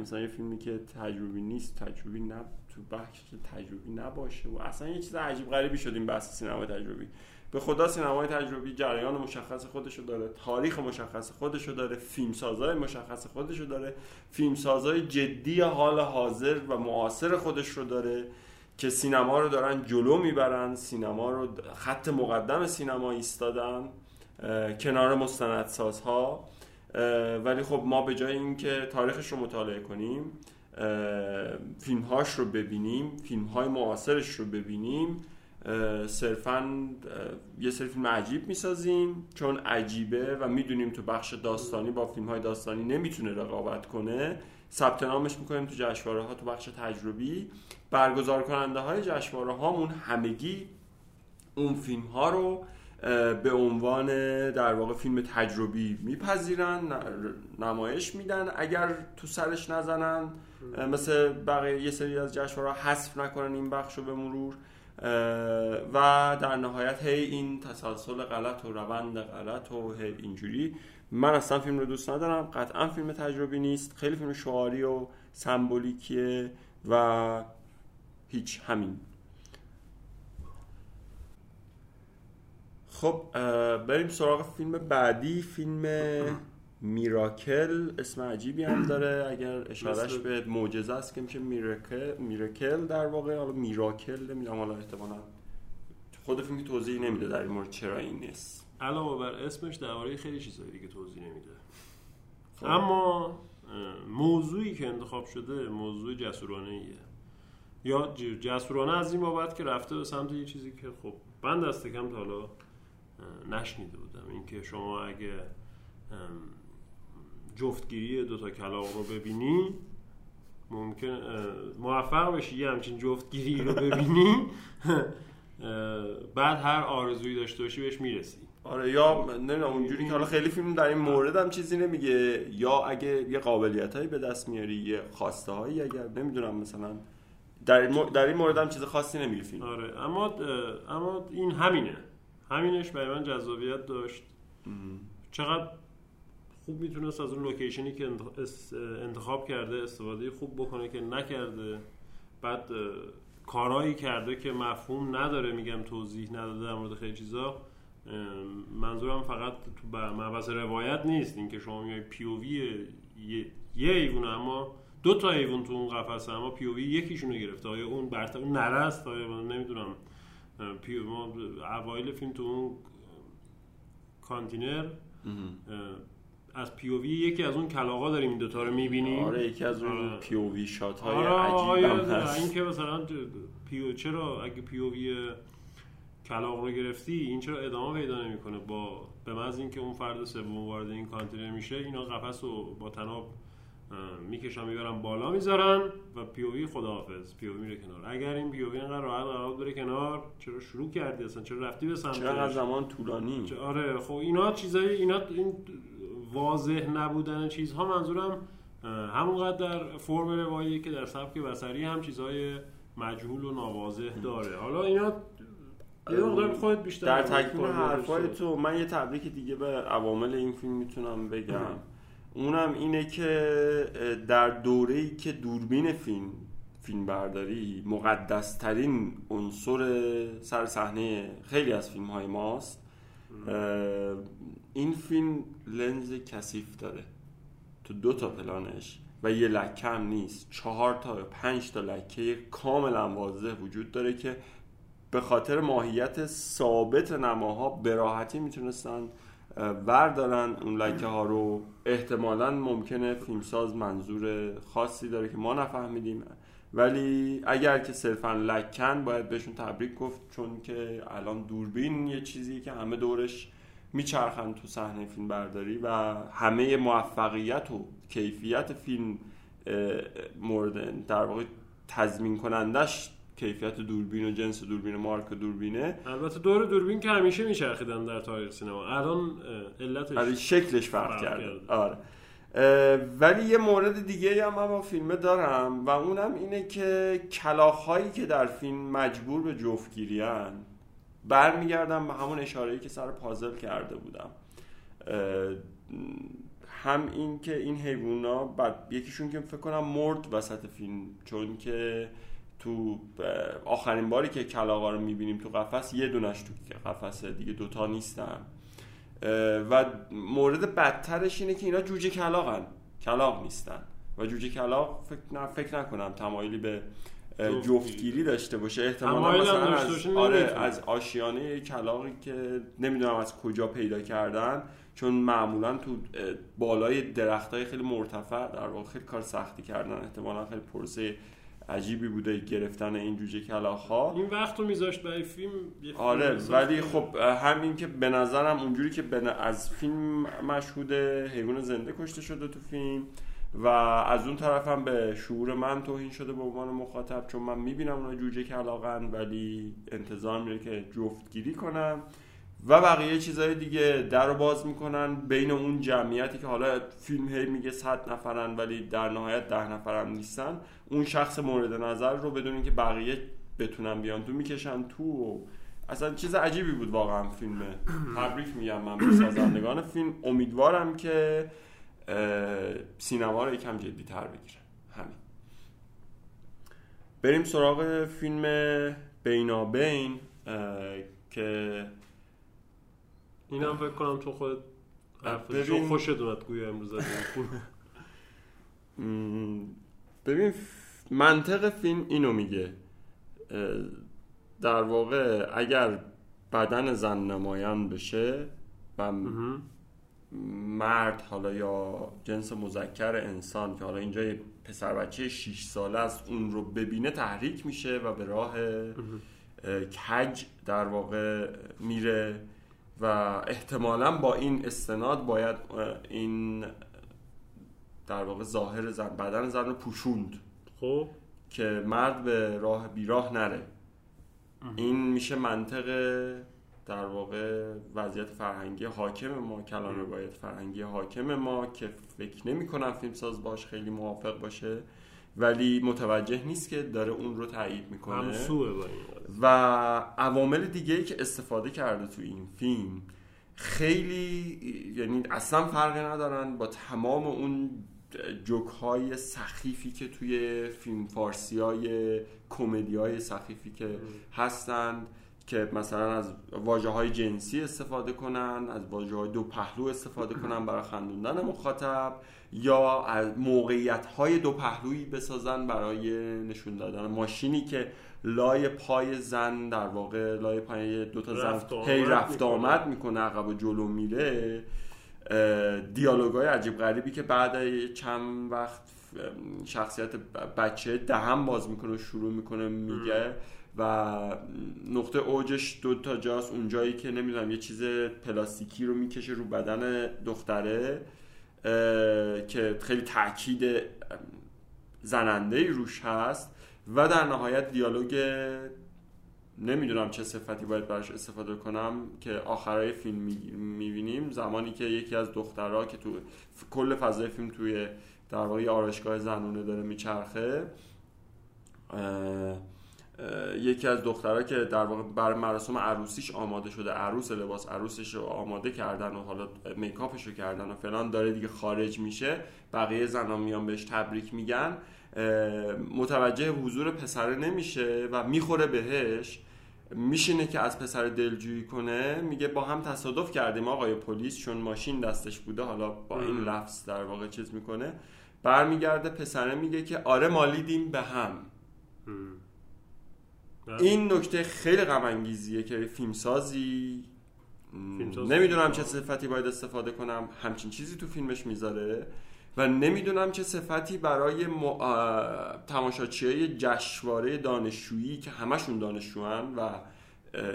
مثلا یه فیلمی که تجربی نیست تجربی نه تو بخش تجربی نباشه. و اصلا یه چیز عجیب غریبی شد این بحث سینما تجربی. به خدا سینمای تجربی جریان مشخص خودشو داره تاریخ مشخص خودشو داره فیلمسازای مشخص خودشو داره فیلمسازای جدی حال حاضر و معاصر خودش رو داره که سینما رو دارن جلو می‌برن سینما رو خط مقدم سینما ایستادن کنار مستندسازها. ولی خب ما به جای اینکه تاریخش رو مطالعه کنیم فیلمهاش رو ببینیم فیلم های معاصرش رو ببینیم صرفا یه سری فیلم عجیب می‌سازیم چون عجیبه و می‌دونیم تو بخش داستانی با فیلم های داستانی نمی‌تونه رقابت کنه. ثبت نامش می‌کنیم تو جشنواره ها تو بخش تجربی. برگزار کننده های جشنواره هامون همگی اون فیلم ها رو به عنوان در واقع فیلم تجربی میپذیرن نمایش میدن. اگر تو سرش نزنن مثل بقیه یه سری از جشنواره حذف نکنن این بخش رو به مرور. و در نهایت هی این تسلسل غلط و روند غلط و هی اینجوری. من اصلا فیلم رو دوست ندارم. قطعا فیلم تجربی نیست. خیلی فیلم شعاری و سمبولیکیه و هیچ همین. خب بریم سراغ فیلم بعدی. فیلم میراکل اسم عجیبی هم داره. اگر اشارش به معجزه است که میشه میراکل میراکل در واقع حالا میراکل نمی‌دونم حالا احتمالاً خود فیلم توضیح نمیده در این مورد چرا این نیست. علاوه بر اسمش درباره خیلی چیزایی دیگه توضیح نمیده. خب. اما موضوعی که انتخاب شده موضوع جسورانه ایه یا جسورانه از این بابت که رفته به سمت یه چیزی که خب من دست کم تا حالا نشنیده بودم. اینکه شما اگه جفتگیری دوتا کلاق رو ببینی ممکن موفق بشی یه همچین جفتگیری رو ببینی بعد هر آرزویی داشته باشی بهش می‌رسی. آره یا نمی‌دونم اونجوری که حالا خیلی فیلم در این مورد هم چیزی نمیگه. یا اگه یه قابلیت هایی به دست میاری یه خواسته هایی اگر نمی‌دونم مثلا در این, در این مورد هم چیز خاصی نمیگه فیلم. آره اما اما این همینه. همینش برای من جذابیت داشت. چقدر خوب می‌تونست از اون لوکیشنی که انتخاب کرده استفاده خوب بکنه که نکرده. بعد کارهایی کرده که مفهوم نداره میگم توضیح نداده در مورد خیلی چیزا. منظورم فقط تو مبحث روایت نیست. اینکه شما میای پیووی یه, یه ایوونه اما دو تا ایوون تو اون قفسه اما پیووی یکیشونو گرفته. آیا اون برتر نرست آیا نمی‌دونم. پیو ما اوایل فیلم تو اون کانتینر. از POV یکی از اون کلاغا داریم این دوتا رو می‌بینیم. آره یکی از اون آره. پیووی شات های آره عجیب هست. این که مثلا POV چرا اگه POV کلاغ رو گرفتی این چرا ادامه پیدا نمی‌کنه؟ با به محض اینکه اون فرد سوم وارد این کانتینر میشه اینا قفس رو با طناب می‌کشن می‌برن بالا می‌ذارن و POV خداحافظ. POV میره کنار. اگر این POV اینقدر راحت قرار بره کنار چرا شروع کردی اصلا؟ چرا رفتی به سمتش؟ چقدر زمان طولانی. آره خب اینا چیزای اینا این واضح نبودن چیزها. منظورم همونقدر در فرم روایی که در سبک بصری هم چیزهای مجهول و ناواضح داره. حالا اینا یه مقدار خودت بیشتر در تکمیل حرفای تو من یه تبریک دیگه به عوامل این فیلم می‌تونم بگم. اونم اینه که در دوره ای که دوربین فیلم فیلم برداری مقدس ترین عنصر سر صحنه خیلی از فیلم های ماست این فیلم لنز کثیف داره. تو دو تا پلانش و یه لکه هم نیست. چهار تا پنج تا لکه کاملا واضح وجود داره که به خاطر ماهیت ثابت نماها به راحتی می‌تونستن وردارن. اون لکه ها رو احتمالا ممکنه فیلمساز منظور خاصی داره که ما نفهمیدیم. ولی اگر که صرفا لکن باید بهشون تبریک گفت چون که الان دوربین یه چیزی که همه دورش میچرخن تو صحنه فیلم برداری و همه موفقیت و کیفیت فیلم مورد در واقع تضمین کنندش کیفیت دوربین و جنس دوربین مارک دوربینه. البته دور دوربین که همیشه میچرخیدن در تاریخ سینما. الان علتش آره شکلش فرق, کرده. آره. ولی یه مورد دیگه هم من فیلمه دارم و اونم اینه که کلاخ که در فیلم مجبور به جفتگیری برمیگردم به همون اشاره‌ای که سر پازل کرده بودم. هم این که این حیوونا بعد یکیشون که فکر کنم مرد وسط فیلم چون که تو آخرین باری که کلاغا رو می‌بینیم تو قفس یه دونش تو قفسه دیگه دوتا نیستن. و مورد بدترش اینه که اینا جوجه کلاغن. کلاغ نیستن. و جوجه کلاغ فکر, فکر نکنم تمایلی به جفتگیری داشته باشه احتمالا مثلا از, آره از آشیانه کلاقی که نمی‌دونم از کجا پیدا کردن چون معمولا تو بالای درخت های خیلی مرتفع در واقع خیلی کار سختی کردن احتمالا خیلی پرسه عجیبی بوده گرفتن این جوجه کلاخ ها این وقت رو میذاشت برای فیلم, آره ولی خب همین که به نظرم اونجوری که از فیلم مشهود حیوان زنده کشته شده تو فیلم و از اون طرف هم به شعور من توهین شده به عنوان مخاطب چون من می‌بینم اونا جوجه کلاقن ولی انتظار میره که جفتگیری کنم. و بقیه چیزهای دیگه در رو باز می‌کنن. بین اون جمعیتی که حالا فیلم هی میگه صد نفرن ولی در نهایت ده نفرم نیستن اون شخص مورد نظر رو بدون اینکه بقیه بتونن بیان تو می‌کشن تو. اصلا چیز عجیبی بود واقعا فیلم. تبریک میگم من به سازندگان فیلم. امیدوارم که سینما رو یکم جدی تر بگیره. همین. بریم سراغ فیلم بینابین که این هم فکر کنم تو خود ببین... خوشت اومد گویا امروز ببین منطق فیلم اینو میگه. در واقع اگر بدن زن نمایان بشه و مرد حالا یا جنس مذکر انسان که حالا اینجا یه پسر بچه 6 ساله است اون رو ببینه تحریک میشه و به راه کج در واقع میره و احتمالا با این استناد باید این در واقع ظاهر زن بدن زن رو پوشوند. خب. که مرد به راه بیراه نره. این میشه منطق در واقع وضعیت فرهنگی حاکم ما کلان روایت فرهنگی حاکم ما که فکر نمی کنم فیلمساز باش خیلی موافق باشه. ولی متوجه نیست که داره اون رو تایید می‌کنه. و عوامل دیگه ای که استفاده کرده تو این فیلم خیلی یعنی اصلا فرقی ندارن با تمام اون جوک های سخیفی که توی فیلم فارسی های کمدی های سخیفی که هستند که مثلا از واجه های جنسی استفاده کنن از واجه های دو پهلو استفاده کنن برای خندوندن مخاطب یا از موقعیت های دو پهلویی بسازن برای نشون دادن ماشینی که لای پای زن در واقع لای پای دو تا زن هی رفت آمد می‌کنه عقب و جلو میره. دیالوگای عجیب غریبی که بعد چند وقت شخصیت بچه دهم باز می‌کنه و شروع می‌کنه میگه و نقطه اوجش دو تا جاست. اونجایی که نمی‌دونم یه چیز پلاستیکی رو می‌کشه رو بدن دختره که خیلی تاکید زننده روش هست. و در نهایت دیالوگ نمی‌دونم چه صفتی باید براش استفاده کنم که آخرای فیلم می‌بینیم. زمانی که یکی از دخترها که تو کل فضای فیلم توی در واقع آرشگاه زنونه داره میچرخه یکی از دخترها که در واقع بر مراسم عروسیش آماده شده عروس لباس عروسش رو آماده کردن و حالا میکاپش رو کردن و فلان داره دیگه خارج میشه بقیه زنان میان بهش تبریک میگن. متوجه حضور پسره نمیشه و می‌خوره بهش. میشینه که از پسر دلجویی کنه میگه با هم تصادف کردیم آقای پلیس چون ماشین دستش بوده حالا با این لفظ در واقع چیز می‌کنه. برمیگرده پسره میگه که آره مالیدیم به هم. این نکته خیلی غم که فیلمسازی نمی‌دونم چه صفتی باید استفاده کنم. همچین چیزی تو فیلمش می‌ذاره و نمی‌دونم چه صفتی برای م... تماشاچی جشنواره دانشجویی که همشون دانشجوان و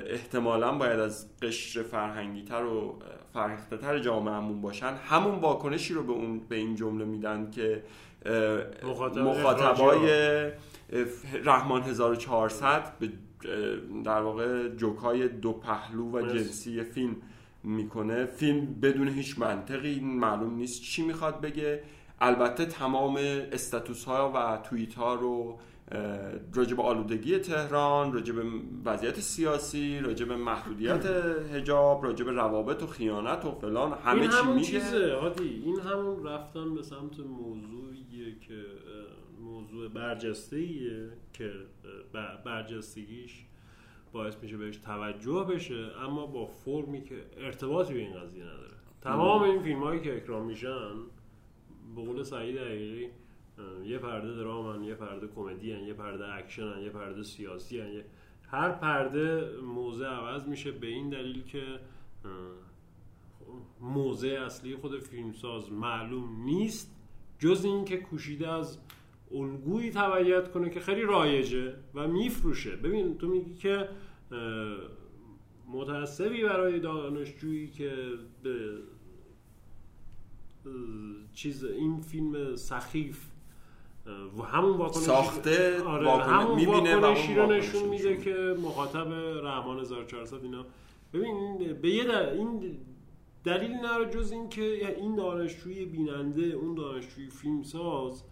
احتمالا باید از قشر فرهنگی تر و فرهیخته تر جامعهمون باشن همون واکنشی رو به اون به این جمله میدن که مخاطبای رحمان 1400 به در واقع جوکای دو پهلو و جنسی فیلم می‌کنه. فیلم بدون هیچ منطقی معلوم نیست چی می‌خواد بگه. البته تمام استاتوس ها و توییت ها رو راجب آلودگی تهران راجب وضعیت سیاسی راجب محدودیت هجاب راجب روابط و خیانت و فلان همه این چی همون میگه. چیزه هادی. این همون رفتن به سمت موضوعیه که موضوع برجسته که برجستگیش باعث میشه بهش توجه بشه اما با فرمی که ارتباطی به این قضیه نداره. تمام این فیلم هایی که اکران میشن به قول سعید دقیقی یه پرده درامن یه پرده کمدی یه پرده اکشن یه پرده سیاسی یه هر پرده موضع عوض میشه به این دلیل که موضع اصلی خود فیلمساز معلوم نیست جز اینکه کوشیده از الگویی تبعیت کنه که خیلی رایجه و میفروشه. ببین تو میگی که متعصبی برای دانشجویی که به چیز این فیلم سخیف و همون واکنش ساخته آره همون می‌بینه واکنشی رو نشون میده که مخاطب رحمان 1400 اینا. ببین به یه این دلیل نره جز این که این دانشجوی بیننده اون دانشجوی فیلمساز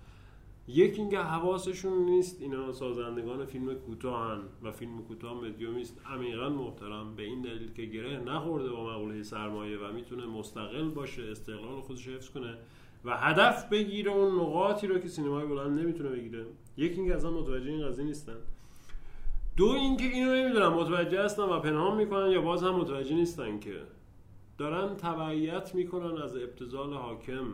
یکی اینکه حواسشون نیست اینا سازندگان فیلم کوتاهن و فیلم کوتاه مدیومیست عمیقا محترم. به این دلیل که گره نخورده با مقوله سرمایه و می‌تونه مستقل باشه استقلال خودش حفظ کنه و هدف بگیره اون نقاطی رو که سینمای بلند نمی‌تونه بگیره. یکی اینکه اصلا متوجه این قضیه نیستن. دو اینکه اینو نمی‌دونم متوجه هستن و پنهان می‌کنن یا باز هم متوجه نیستن که دارن تبعیت می‌کنن از ابتزال حاکم.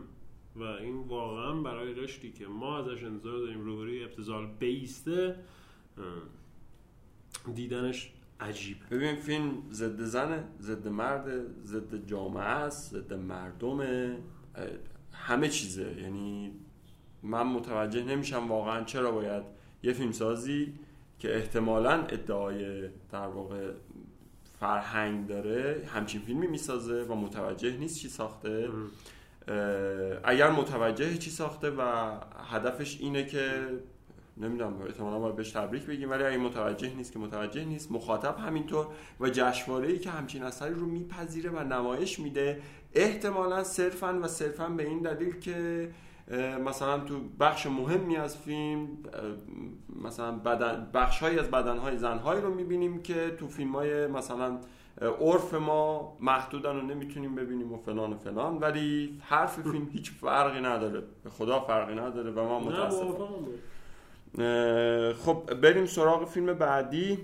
و این واقعا برای رشتی که ما ازش انتظار داریم روبروی ابتزال بیسته دیدنش عجیب ببین فیلم ضد زنه ضد مرد ضد جامعه است ضد مردمه همه چیزه. یعنی من متوجه نمیشم واقعا چرا باید یه فیلمسازی که احتمالا ادعای در واقع فرهنگ داره همچین فیلمی می‌سازه و متوجه نیست چی ساخته. اگر متوجه چی ساخته و هدفش اینه که نمی‌دونم احتمالا باید بهش تبریک بگیم ولی اگه متوجه نیست که متوجه نیست مخاطب همینطور و جشنواره که همچین اثری رو میپذیره و نمایش میده احتمالا صرفا و صرفا به این دلیل که مثلا تو بخش مهمی از فیلم مثلا بدن بخش از بدن های زن رو می‌بینیم که تو فیلم های مثلا عرف ما محدودن و نمی‌تونیم ببینیم و فلان و فلان ولی حرف فیلم هیچ فرقی نداره. به خدا فرقی نداره و ما متاسفم. خب بریم سراغ فیلم بعدی.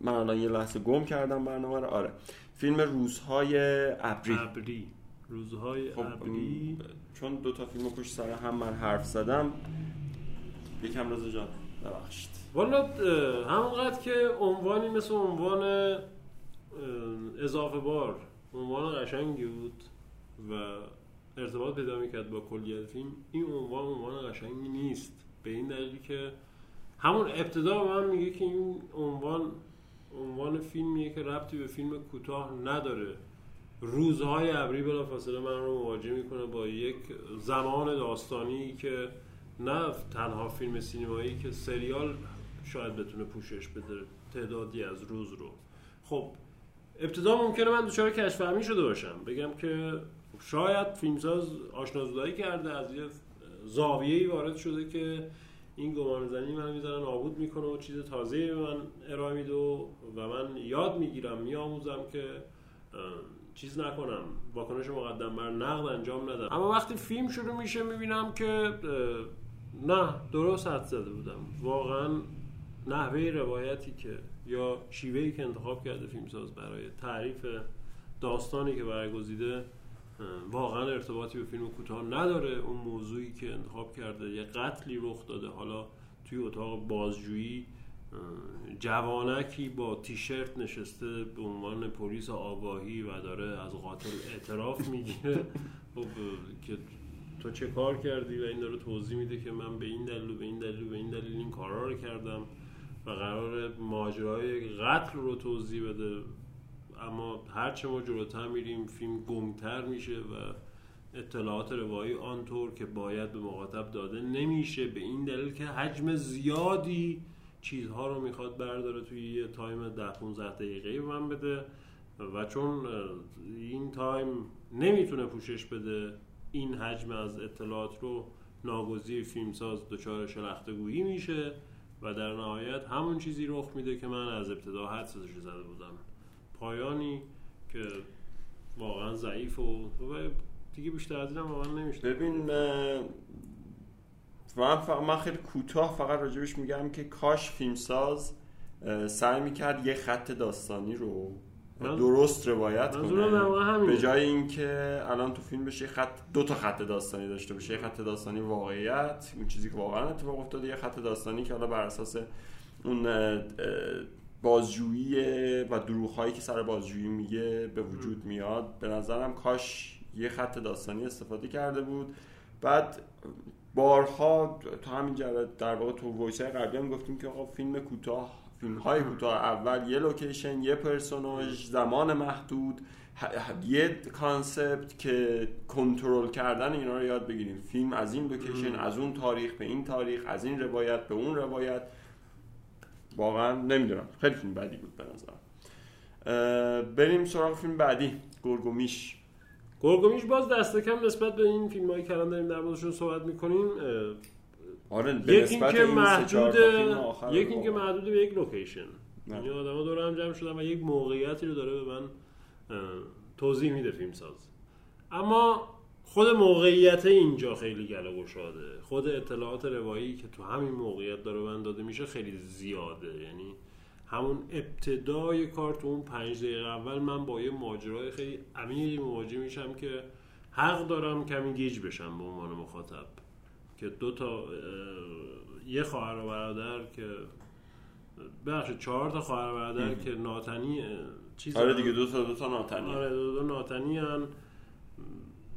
من الان یه لحظه گم کردم برنامه رو. آره. فیلم روزهای ابری. ابری. روزهای خب ابری. چون دو تا فیلم پشت سر هم من حرف زدم یکم رضا جان. ببخشید. والا همونقدر که عنوانی مثل عنوان اضافه بار عنوان قشنگی بود و ارتباط پیدا می‌کرد با کلیت فیلم این عنوان عنوان قشنگی نیست. به این دلیلی که همون ابتدا من میگه که این عنوان عنوان فیلمیه که ربطی به فیلم کوتاه نداره. روزهای ابری بلافاصله من رو مواجه می‌کنه با یک زمان داستانی که نه تنها فیلم سینمایی که سریال شاید بتونه پوشش بده تعدادی از روز رو. خب ابتدا ممکنه من دچار کشف فهمی شده باشم. بگم که شاید فیلمساز آشنازودایی کرده از یه زاویه‌ای وارد شده که این گمان زنی من می‌ذارن نابود می‌کنه و چیز تازه به من ارائه میده و من یاد می‌گیرم میآموزم که چیز نکنم واکنش مقدم بر نقد انجام ندم. اما وقتی فیلم شروع میشه می‌بینم که نه درست حد زده بودم. واقعا نحوه روایتی که یا شیوهی که انتخاب کرده فیلمساز برای تعریف داستانی که برگزیده واقعا ارتباطی به فیلم کوتاه نداره. اون موضوعی که انتخاب کرده یه قتلی رخ داده. حالا توی اتاق بازجویی جوانکی با تیشرت نشسته به عنوان پلیس آگاهی و داره از قاتل اعتراف می‌گیره خب که تو چه کار کردی و این داره توضیح میده که من به این دلیل به این دلیل به این دلیل این کارا رو کردم و قرار ماجرای قتل رو توضیح بده. اما هرچه ما جلوتر میریم فیلم گمتر میشه و اطلاعات روایی آنطور که باید به مخاطب داده نمیشه. به این دلیل که حجم زیادی چیزها رو می‌خواد برداره توی یه time ده 15 دقیقه من بده و چون این time نمی‌تونه پوشش بده این حجم از اطلاعات رو ناگزیر فیلمساز دچار شلخته گویی میشه و در نهایت همون چیزی رخ میده که من از ابتدا حدسش زده بودم. پایانی که واقعا ضعیف و دیگه بیشتر از اینم واقعا نمیشه. ببین من, من خیلی کوتاه فقط راجبش میگم که کاش فیلمساز سعی می‌کرد یه خط داستانی رو درست روایت کنه. به جای اینکه الان تو فیلم بشه خط دو تا خط داستانی داشته باشه. یه خط داستانی واقعیت اون چیزی که واقعا اتفاق افتاده یه خط داستانی که حالا بر اساس اون بازجویی و دروغ که سر بازجویی میگه به وجود میاد. به نظرم کاش یه خط داستانی استفاده کرده بود. بعد بارها تا همین در واقع تو voice قبلی هم گفتیم که آقا فیلم کوتاه فیلم های کوتاه اول یه لوکیشن یه پرسوناژ زمان محدود یه concept که کنترل کردن اینا رو یاد بگیریم. فیلم از این لوکیشن از اون تاریخ به این تاریخ از این روایت به اون روایت. واقعا نمی‌دونم. خیلی فیلم بعدی بود به نظر بریم سراغ فیلم بعدی. گرگومیش. گرگومیش باز دست کم نسبت به این فیلم هایی که داریم در موردشون صحبت می‌کنیم آره یکی اینکه محدود یکی اینکه محدود به یک لوکیشن. یعنی آدما دور هم جمع شدن و یک موقعیتی رو داره به من توضیح میده فیلم ساز اما خود موقعیت اینجا خیلی گله گشاده. خود اطلاعات روایی که تو همین موقعیت داره من داده میشه خیلی زیاده. یعنی همون ابتدای کار تو اون پنج دقیقه اول من با یه ماجرای خیلی عمیقی مواجه میشم که حق دارم کمی گیج بشم به عنوان مخاطب. که دو تا یه خواهر و برادر که بخش چهار تا خواهر و برادر که ناتنی چیز آره دیگه دو تا دو تا ناتنی. آره دو تا ناتنی هن.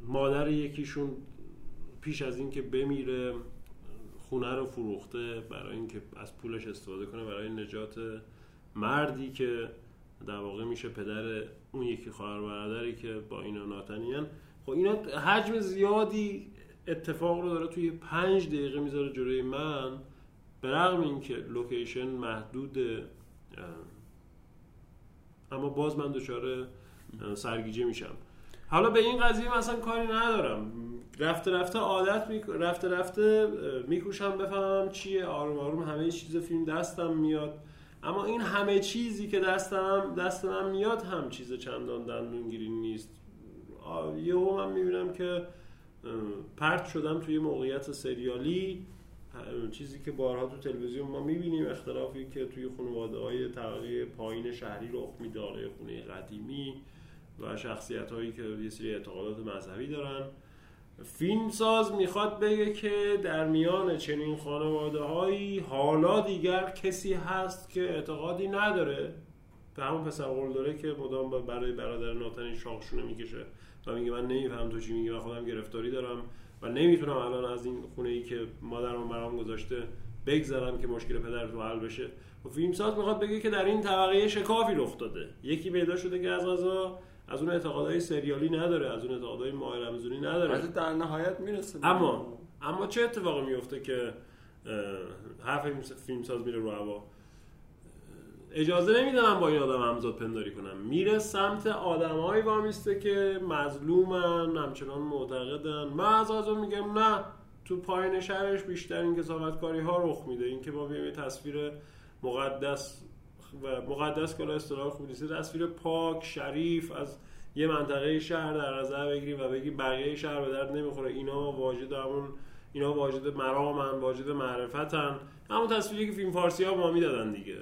مادر یکیشون پیش از اینکه بمیره خونه رو فروخته برای اینکه از پولش استفاده کنه برای نجات مردی که در واقع میشه پدر اون یکی خواهر برادری که با اینا ناتنیان خب اینا حجم زیادی اتفاق رو داره توی پنج دقیقه می‌ذاره جلوی من به رغم اینکه لوکیشن محدود اما باز من دچار سرگیجه میشم. حالا به این قضیه مثلا کاری ندارم. رفته رفته عادت می... رفته رفته میکوشم بفهمم چیه. آروم آروم همه چیز فیلم دستم میاد. اما این همه چیزی که دستم دستم میاد هم چیز چندان دندونگیری نیست. یهو من می‌بینم که پرت شدم توی موقعیت سریالی چیزی که بارها تو تلویزیون ما می‌بینیم اختلافی که توی خانواده های طبقه پایین شهری رخ میداره خونه قدیمی و شخصیت هایی که یه سری اعتقادات مذهبی دارن. فیلمساز می‌خواد بگه که در میان چنین خانواده هایی حالا دیگر کسی هست که اعتقادی نداره. به همون پسر داره که مدام برای برادر ناتنی شاخشونه می‌کشه. و میگه من نمیفهم تو چی میگی و خودم گرفتاری دارم و نمی‌تونم الان از این خونه ای که مادرم برام گذاشته بگذرم که مشکل پدر رو حل بشه. و فیلمساز می‌خواد بگه که در این طبقه شکافی رخ داده. یکی پیدا شده که از غذا از اون اعتقادهای سریالی نداره از اون اعتقادهای ماه رمزونی نداره. در نهایت می‌رسه اما اما چه اتفاقی میفته که هر فیلم فیلمساز میره رو هوا؟ اجازه نمیده من با این آدم همزاد پنداری کنم. میره سمت آدمایی وامیسته که مظلومن همچنان معتقدن. من از اون میگم نه تو پایین شهرش بیشتر این کسافتکاری ها رخ میده. این که ما بیایم تصویر مقدس و مقدس کلا اصطلاح خوبی نیست. تصویر پاک شریف از یه منطقه شهر در نظر بگیریم و بگی بقیه شهر به درد نمی‌خوره. اینا واجد همون اینا واجد مرامن واجد معرفتن. همون تصویری که فیلم فارسی ها ما می‌دادن دیگه.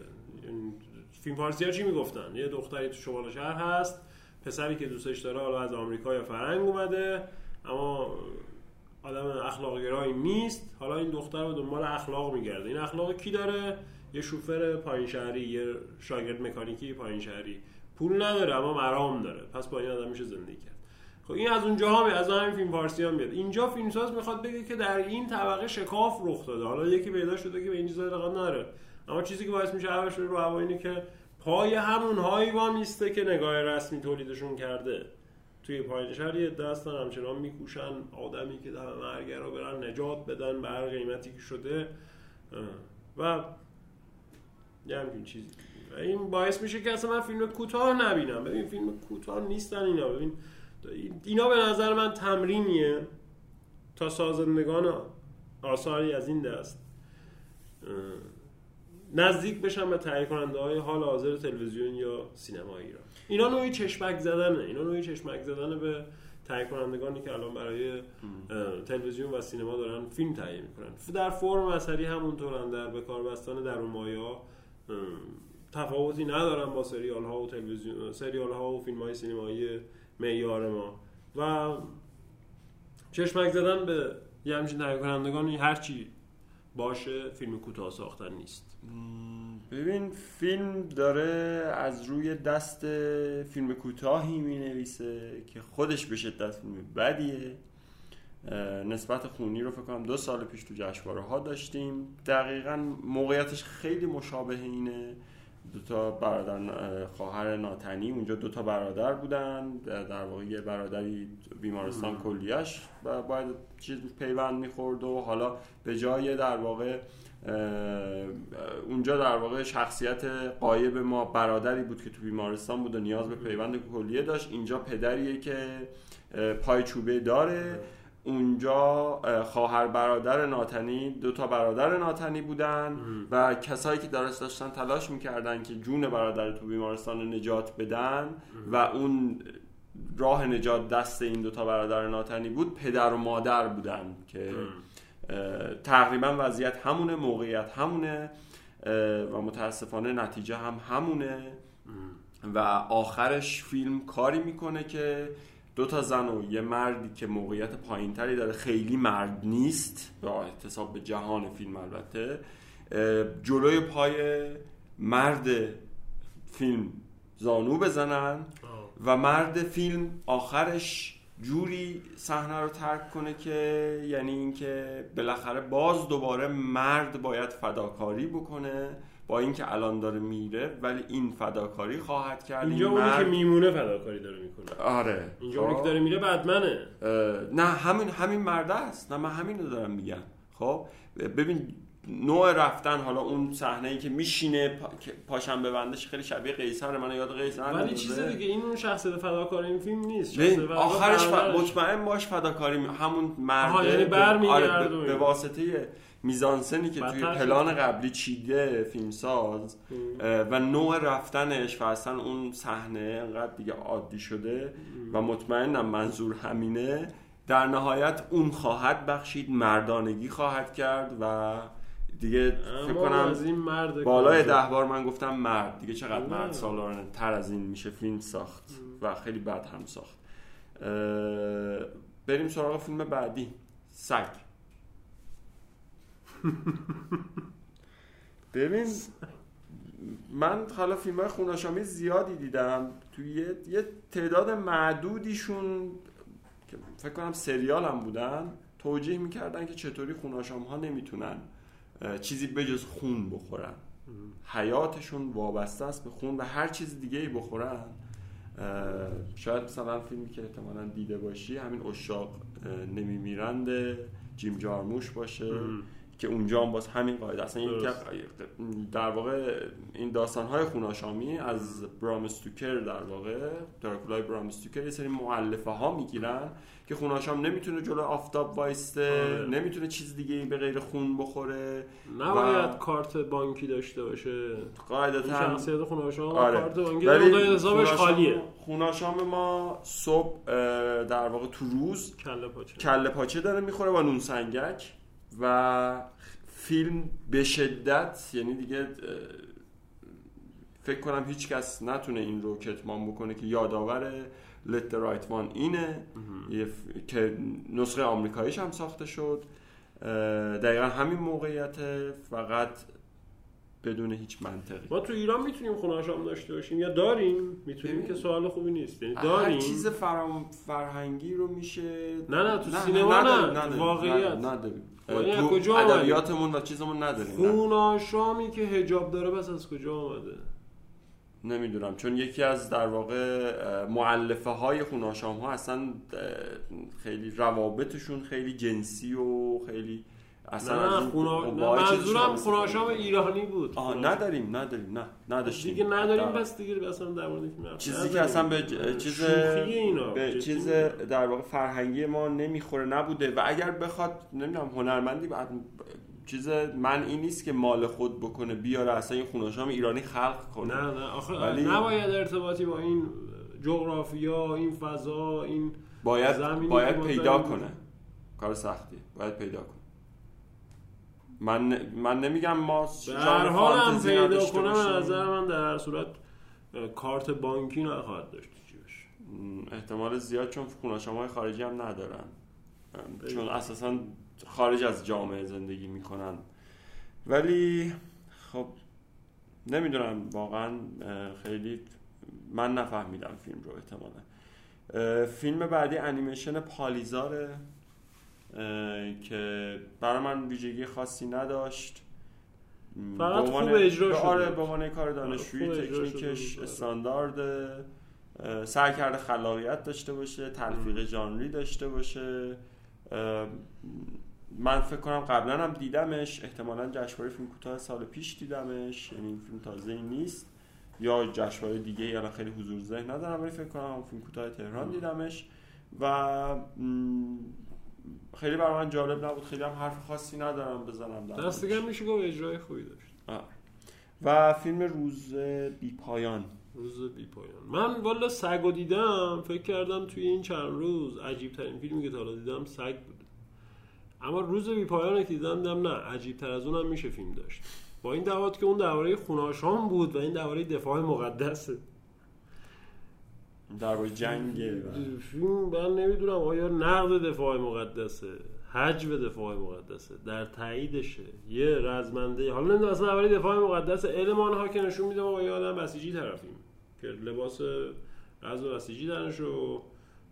فیلم فارسی ها چی می‌گفتن؟ یه دختری تو شمال شهر هست پسری که دوستش داره حالا از آمریکا یا فرنگ اومده اما آدم اخلاق گرایی نیست. حالا این دختر رو دنبال اخلاق میگرده. این اخلاق کی داره؟ یه شوفر پایین شهری یه شاگرد مکانیکی پایین شهری. پول نداره اما مرام داره. پس با این آدم میشه زندگی کرد. خب این از اونجا هم از همین فیلم فارسی هم میاد. اینجا فیلمساز می‌خواد بگه که در این طبقه شکاف رخ داده. حالا یکی پیدا شده که به این چیزا اعتقاد نداره. اما چیزی که باعث میشه عوض رو هوا اینه که پای همون هایی وامیسته که نگاه رسمی تولیدشون کرده. توی پایین یه عده هستن همچنان میکوشن آدمی که در مرگر رو برن نجات بدن به هر قیمتی که شده. و یه همچین چیزی. و این باعث میشه که اصلا من فیلم کوتاه نبینم. ببین فیلم کوتاه نیستن اینا. ببین اینا به نظر من تمرینیه تا سازندگان آثاری از این دست. نزدیک بشن به تهیه کننده های حال حاضر تلویزیون یا سینما ایران. اینا نوعی چشمک زدنه. اینا نوعی چشمک زدنه به تهیه کنندگانی که الان برای تلویزیون و سینما دارن فیلم تهیه می‌کنن. در فرم اثری همونطورن در به کار بستن در مایه ها تفاوتی ندارن با سریال ها و تلویزیون سریال ها و فیلم های سینمایی معیار ما. و چشمک زدن به یه همچین تهیه کنندگانی هرچی باشه فیلم کوتاه ساختن نیست. ببین فیلم داره از روی دست فیلم کوتاهی می نویسه که خودش به شدت فیلم بدیه. نسبت خونی رو فکر کنم دو سال پیش تو جشنواره ها داشتیم. دقیقا موقعیتش خیلی مشابه اینه. دو تا برادر اه، خواهر ناتنی اونجا دو تا برادر بودن در واقع یه برادری بیمارستان کلیش باید چیز پیوند می‌خورد و حالا به جای در واقع اونجا در واقع شخصیت قایب ما برادری بود که تو بیمارستان بود و نیاز به پیوند کلیه داشت اینجا پدریه که پای چوبه داره. اونجا اه، خواهر برادر ناتنی دو تا برادر ناتنی بودن و کسایی که درست داشتن تلاش می‌کردن که جون برادر تو بیمارستان نجات بدن و اون راه نجات دست این دو تا برادر ناتنی بود پدر و مادر بودن که تقریبا وضعیت همونه موقعیت همونه و متاسفانه نتیجه هم همونه. و آخرش فیلم کاری می‌کنه که دو تا زن و یه مردی که موقعیت پایینتری داره خیلی مرد نیست با احتساب به جهان فیلم البته. جلوی پای مرد فیلم زانو بزنن و مرد فیلم آخرش جوری صحنه رو ترک کنه که یعنی اینکه بالاخره باز دوباره مرد باید فداکاری بکنه. با اینکه الان داره میره ولی این فداکاری خواهد کرد. اینجا این اونی که میمونه فداکاری داره می‌کنه. آره. اینجا اونی که خب؟ داره میره بدمنه. نه همین همین مرده است. نه من همین رو دارم میگم. خب؟ ببین نوع رفتن حالا اون صحنه ای که میشینه پا... که پاشم ببندش خیلی شبیه قیصر من یاد قیصر ولی. چیز دیگه این اون شخصیت فداکار این فیلم نیست. آخرش ف... مطمئن باش فداکاری می- همون مرده یعنی برمیگرده آره، به... واسطه میزانسنی که توی. پلان قبلی چیده فیلمساز و نوع رفتنش و اصلا اون صحنه انقدر دیگه عادی شده و مطمئنم منظور همینه. در نهایت اون خواهد بخشید مردانگی خواهد کرد و دیگه فکر کنم از این مرد بالای ده بار من گفتم مرد. دیگه چقدر. مرد سالارانه تر از این میشه فیلم ساخت و خیلی بد هم ساخت. بریم سراغ فیلم بعدی. سگ. ببین من حالا فیلم های خوناشامی زیادی دیدم. توی یه, یه تعداد معدودیشون که فکر کنم سریال هم بودن توجیه می‌کردن که چطوری خوناشام ها نمی‌تونن چیزی بجز خون بخورن. حیاتشون وابسته است به خون و هر چیز دیگه ای بخورن شاید مثلا فیلمی که احتمالا دیده باشی همین اشاق نمیمیرند جیم جارموش باشه. که اونجا هم باز همین قاعده اصلا این در واقع این داستان های خوناشامی از برام استوکر در واقع دراکولای برام استوکر یه سری معلفه ها می‌گیرن که خوناشام نمی‌تونه جلو آفتاب وایسته آره. نمی‌تونه چیز دیگه به غیر خون بخوره نباید و... کارت بانکی داشته باشه. قاعدتا شخصیت خوناشام آره. کارت بانکی حسابش خالیه. خوناشام ما صبح در واقع تو روز کله پاچه. کله پاچه داره می‌خوره با نون سنگک و فیلم به شدت یعنی دیگه فکر کنم هیچ کس نتونه این رو کتمان بکنه که یادآور Let the Right One اینه که نسخه آمریکاییش هم ساخته شد. دقیقا همین موقعیت فقط بدون هیچ منطقی. ما تو ایران می‌تونیم خونه هم داشته باشیم یا داریم؟ می‌تونیم که سوال خوبی نیست. یعنی داریم. هر چیز فرام فرهنگی رو میشه نه نه تو سینما نه, نه, واقعیت. نداریم. کجا ادبیاتمون و چیزمون نداریم خوناشامی که هجاب داره بس از کجا آمده؟ نمی‌دونم چون یکی از در واقع معلفه های خوناشام ها اصلا خیلی روابطشون خیلی جنسی و خیلی اصلا نه. منظورم خوناشام ایرانی بود. آه نداریم نداریم نه نداشتیم. دیگه نداریم پس دیگه اصلا در مورد چیزی که اصلا به چیز به چیز در واقع فرهنگی ما نمی‌خوره نبوده. و اگر بخواد نمی‌دونم هنرمندی بعد چیز من این نیست که مال خود بکنه بیاره اصلا این خوناشام ایرانی خلق کنه. نه نه آخه ولی... نباید ارتباطی با این جغرافیا این فضا این باید باید پیدا کنه. کار سختی. باید پیدا کنه. من من نمیگم ما در حال هم پیدا کنم نظر من در هر صورت کارت بانکی نخواهد داشت احتمال زیاد چون های خارجی هم ندارن. چون اساسا خارج از جامعه زندگی می‌کنن. ولی خب نمی‌دونم واقعا خیلی من نفهمیدم فیلم رو احتمالا. فیلم بعدی انیمیشن پالیزاره. که برای من ویژگی خاصی نداشت. فقط خوب اجرا شده آره به عنوان کار دانشجویی تکنیکش استاندارد سعی کرده خلاقیت داشته باشه تلفیق ژانری داشته باشه. من فکر کنم قبلا هم دیدمش احتمالا جشنواره فیلم کوتاه سال پیش دیدمش. یعنی فیلم تازه ای نیست. یا جشنواره دیگه یا خیلی حضور ذهن ندارم ولی فکر کنم فیلم کوتاه تهران دیدمش. و خیلی برای من جالب نبود خیلی هم حرف خاصی ندارم بزنم دست دیگه میشه گفت اجرای خوبی داشت. و فیلم روز بی پایان. روز بی پایان. من والا سگ دیدم فکر کردم توی این چند روز عجیب ترین فیلمی که تا دیدم سگ بود اما روز بی پایان که دیدم دیدم نه عجیب تر از اونم میشه فیلم داشت. با این دعوت که اون درباره خوناشان بود و این درباره دفاع مقدسه درباره جنگ فیلم من نمی‌دونم آیا نقد دفاع مقدسه حجب دفاع مقدسه در تاییدشه. یه رزمنده حالا نمی‌دونم اصلا درباره دفاع مقدس علمان ها که نشون میده ما یه آدم بسیجی طرفیم. که لباس رزم بسیجی درنش و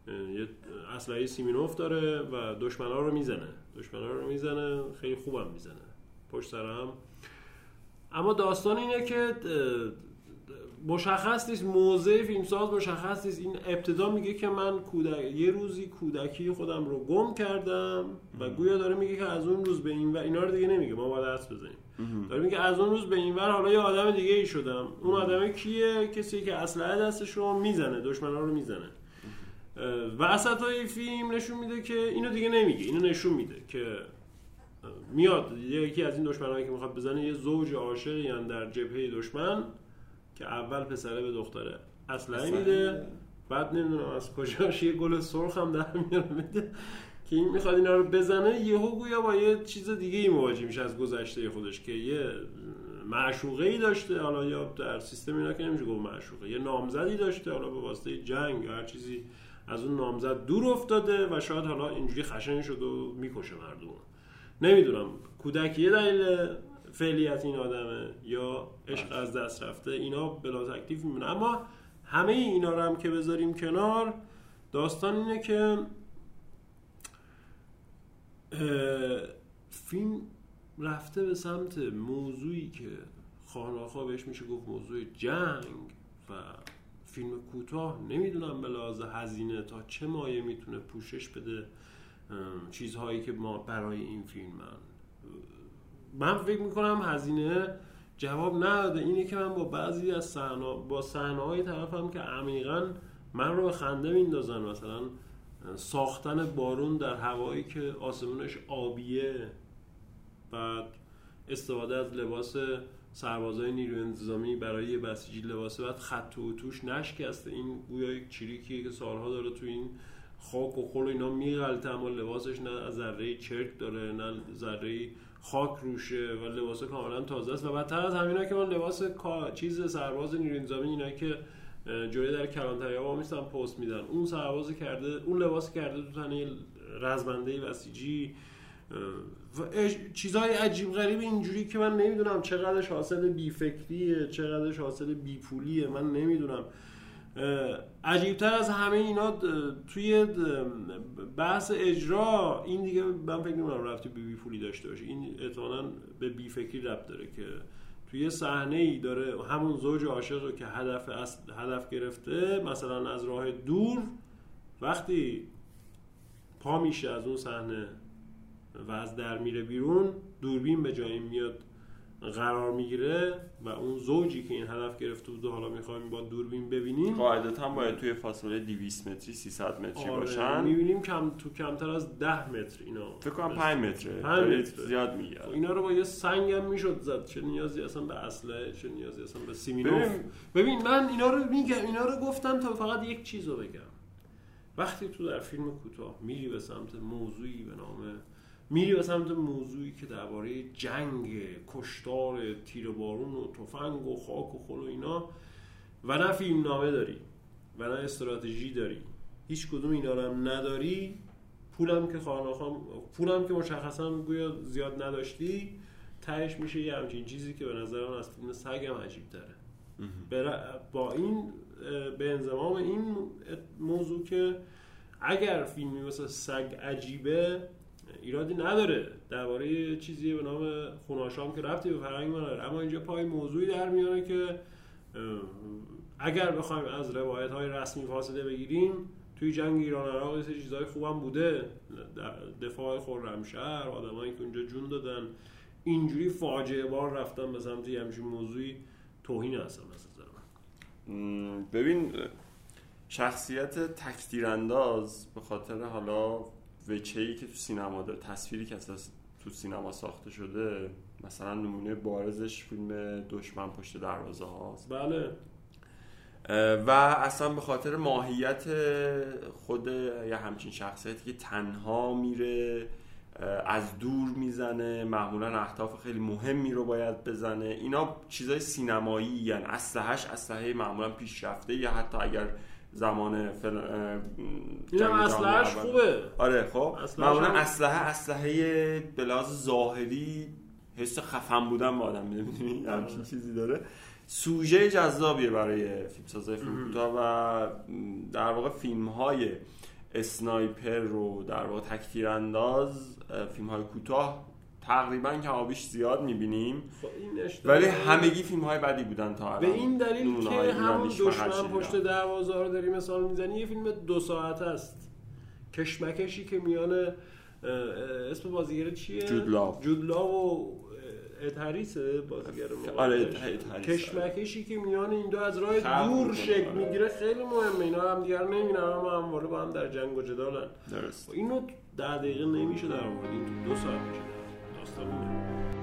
یه اسلحه سیمینوف داره و دشمن ها رو می‌زنه. دشمن ها رو می‌زنه خیلی خوبم می‌زنه. پشت سر هم اما داستان اینه که مشخص نیست موضع فیلمساز مشخص نیست. این ابتدا میگه که من کودک یه روزی کودکی خودم رو گم کردم و گویا داره میگه که از اون روز به این و اینا رو دیگه نمیگه. ما باید دست بزنیم. داره میگه از اون روز به این ور حالا یه آدم دیگه ای شدم. اون آدم کیه؟ کسی که اسلحه دستش رو می‌زنه دشمنا رو می‌زنه. وسط های فیلم نشون میده که اینو دیگه نمیگه. اینو نشون میده که میاد یکی از این دشمنایی که می‌خواد بزنه یه زوج عاشقی در جبهه دشمن. که اول پسره به دختره. اسلحه میده بعد نمی‌دونم از کجاش یه گل سرخ هم در میاره میده. که این می‌خواد اینا رو بزنه یهو گویا با یه چیز دیگه ای مواجه میشه از گذشته خودش که یه معشوقه ای داشته. حالا یا در سیستم اینا که نمیشه گفت معشوقه یه نامزدی داشته حالا به واسطه جنگ یا هر چیزی از اون نامزد دور افتاده و شاید حالا اینجوری خشن شد و می‌کشه مردم. نمی‌دونم کودکی یه دلیل فعلیت این آدمه. یا عشق از دست رفته اینا بلا تکلیف میمونه. اما همه اینا رو هم که بذاریم کنار داستان اینه که فیلم رفته به سمت موضوعی که خاناخا بهش میشه گفت موضوع جنگ و فیلم کوتاه. نمی‌دونم به لحاظ هزینه تا چه مایه می‌تونه پوشش بده چیزهایی که ما برای این فیلم من من فکر می‌کنم هزینه جواب نداده. اینه که من با بعضی از صحنه با صحنه های طرفم که عمیقا من رو به خنده میندازن. مثلا ساختن بارون در هوایی که آسمونش آبیه بعد استفاده از لباس سربازای نیروی انتظامی برای یه بسیجی لباسه بعد خط و توش نشکسته این گویا یک چریکیه که سالها داره تو این خاک و خل و اینا میغلطه اما لباسش نه ذره چرک داره نه ذره خاک روشه و لباس کاملا تازه است. و بدتر از همینا که من لباس چیز سرباز نیروی انتظامی اینا که جوری در کلانتری ها میستن پست میدن. اون سرباز کرده اون لباس کرده تو تنه رزمنده بسیجی و چیزهای عجیب غریب اینجوری که من نمی‌دونم چقدرش حاصل بیفکریه چقدرش حاصل بیپولیه من نمی‌دونم. عجیبتر از همه اینا توی بحث اجرا این دیگه من فکر نمی‌کنم رفتی به بی پولی داشته باشه این احتمالاً به بی فکری ربط داره که توی صحنه ای داره همون زوج عاشق رو که هدف هدف گرفته مثلا از راه دور وقتی پا میشه از اون صحنه و از در میره بیرون دوربین به جایی میاد قرار می‌گیره و اون زوجی که این هدف گرفته بود حالا می‌خوایم با دوربین ببینیم. قاعدتا باید توی فاصله 200 متری 300 متری آره باشن. می‌بینیم کم تو کمتر از 10 متر اینا فکر کنم 5 متره. 5 متره. زیاد میگه خب اینا رو با یه سنگ هم می‌شد زد. چه نیازی اصلا به اسلحه چه نیازی اصلا به سیمینوف ببین. ببین من اینا رو میگم اینا رو گفتم تا فقط یک چیز رو بگم. وقتی تو در فیلم کوتاه میری به سمت موضوعی به نام میری به سمت موضوعی که درباره جنگ کشتار تیر بارون و تفنگ و خاک و خل و اینا. و نه فیلم نامه داری و نه استراتژی داری. هیچ کدوم اینا رو هم نداری. پولم که خانه پولم که مشخصا گویا زیاد نداشتی تهش میشه یه همچین چیزی که به نظر من از فیلم سگ هم عجیب داره با این به انضمام این موضوع که اگر فیلمی مثل سگ عجیبه ایرادی نداره. درباره چیزی به نام خوناشام که رفتی به فرهنگ نداره اما اینجا پای موضوعی در میاره که اگر بخوایم از روایت های رسمی فاصله بگیریم توی جنگ ایران عراق یه چیزای خوبم بوده. در دفاع خرمشهر آدمایی که اونجا جون دادن اینجوری فاجعه بار رفتن به سمت همچین موضوعی توهین هستن از نظر من. ببین شخصیت تکتیرانداز به خاطر حالا وچه‌ای که تو سینما داره تصویری که اساس تو سینما ساخته شده مثلا نمونه بارزش فیلم دشمن پشت دروازه هاست. بله. و اصلا به خاطر ماهیت خود یه همچین شخصیتی که تنها میره از دور می‌زنه معمولا اهداف خیلی مهمی رو باید بزنه. اینا چیزای سینمایی یعنی اسلحهش اسلحه معمولا پیشرفته یا حتی اگر زمان فل... اه، این جنگ هم جهانی اصلهش اول- خوبه. آره خب. معمولا اسلحه اسلحه به لحاظ ظاهری حس خفن بودن به آدم میده می‌دونی همچین چیزی داره. سوژه جذابیه برای فیلمسازای فیلم کوتاه و در واقع فیلم های اسنایپر رو در واقع تکتیر انداز فیلم های کوتاه تقریبا که آبیش زیاد می‌بینیم. خب ولی همگی فیلم های بدی بودن تا الان. به این دلیل که همون دشمن. پشت دروازه رو داری مثال می‌زنی یه فیلم دو ساعت است. کشمکشی که میان اسم بازیگر چیه؟ جود لاو. جود لاو و اد هریس بازیگر آره، کشمکشی که میان این دو از راه دور شکل آره. می‌گیره خیلی مهمه. اینا هم دیگر نمی‌بینن اما همواره با هم در جنگ و جدالن. درست. اینو ده دقیقه نمیشه در آورد دو ساعت میشه. داستان اینه.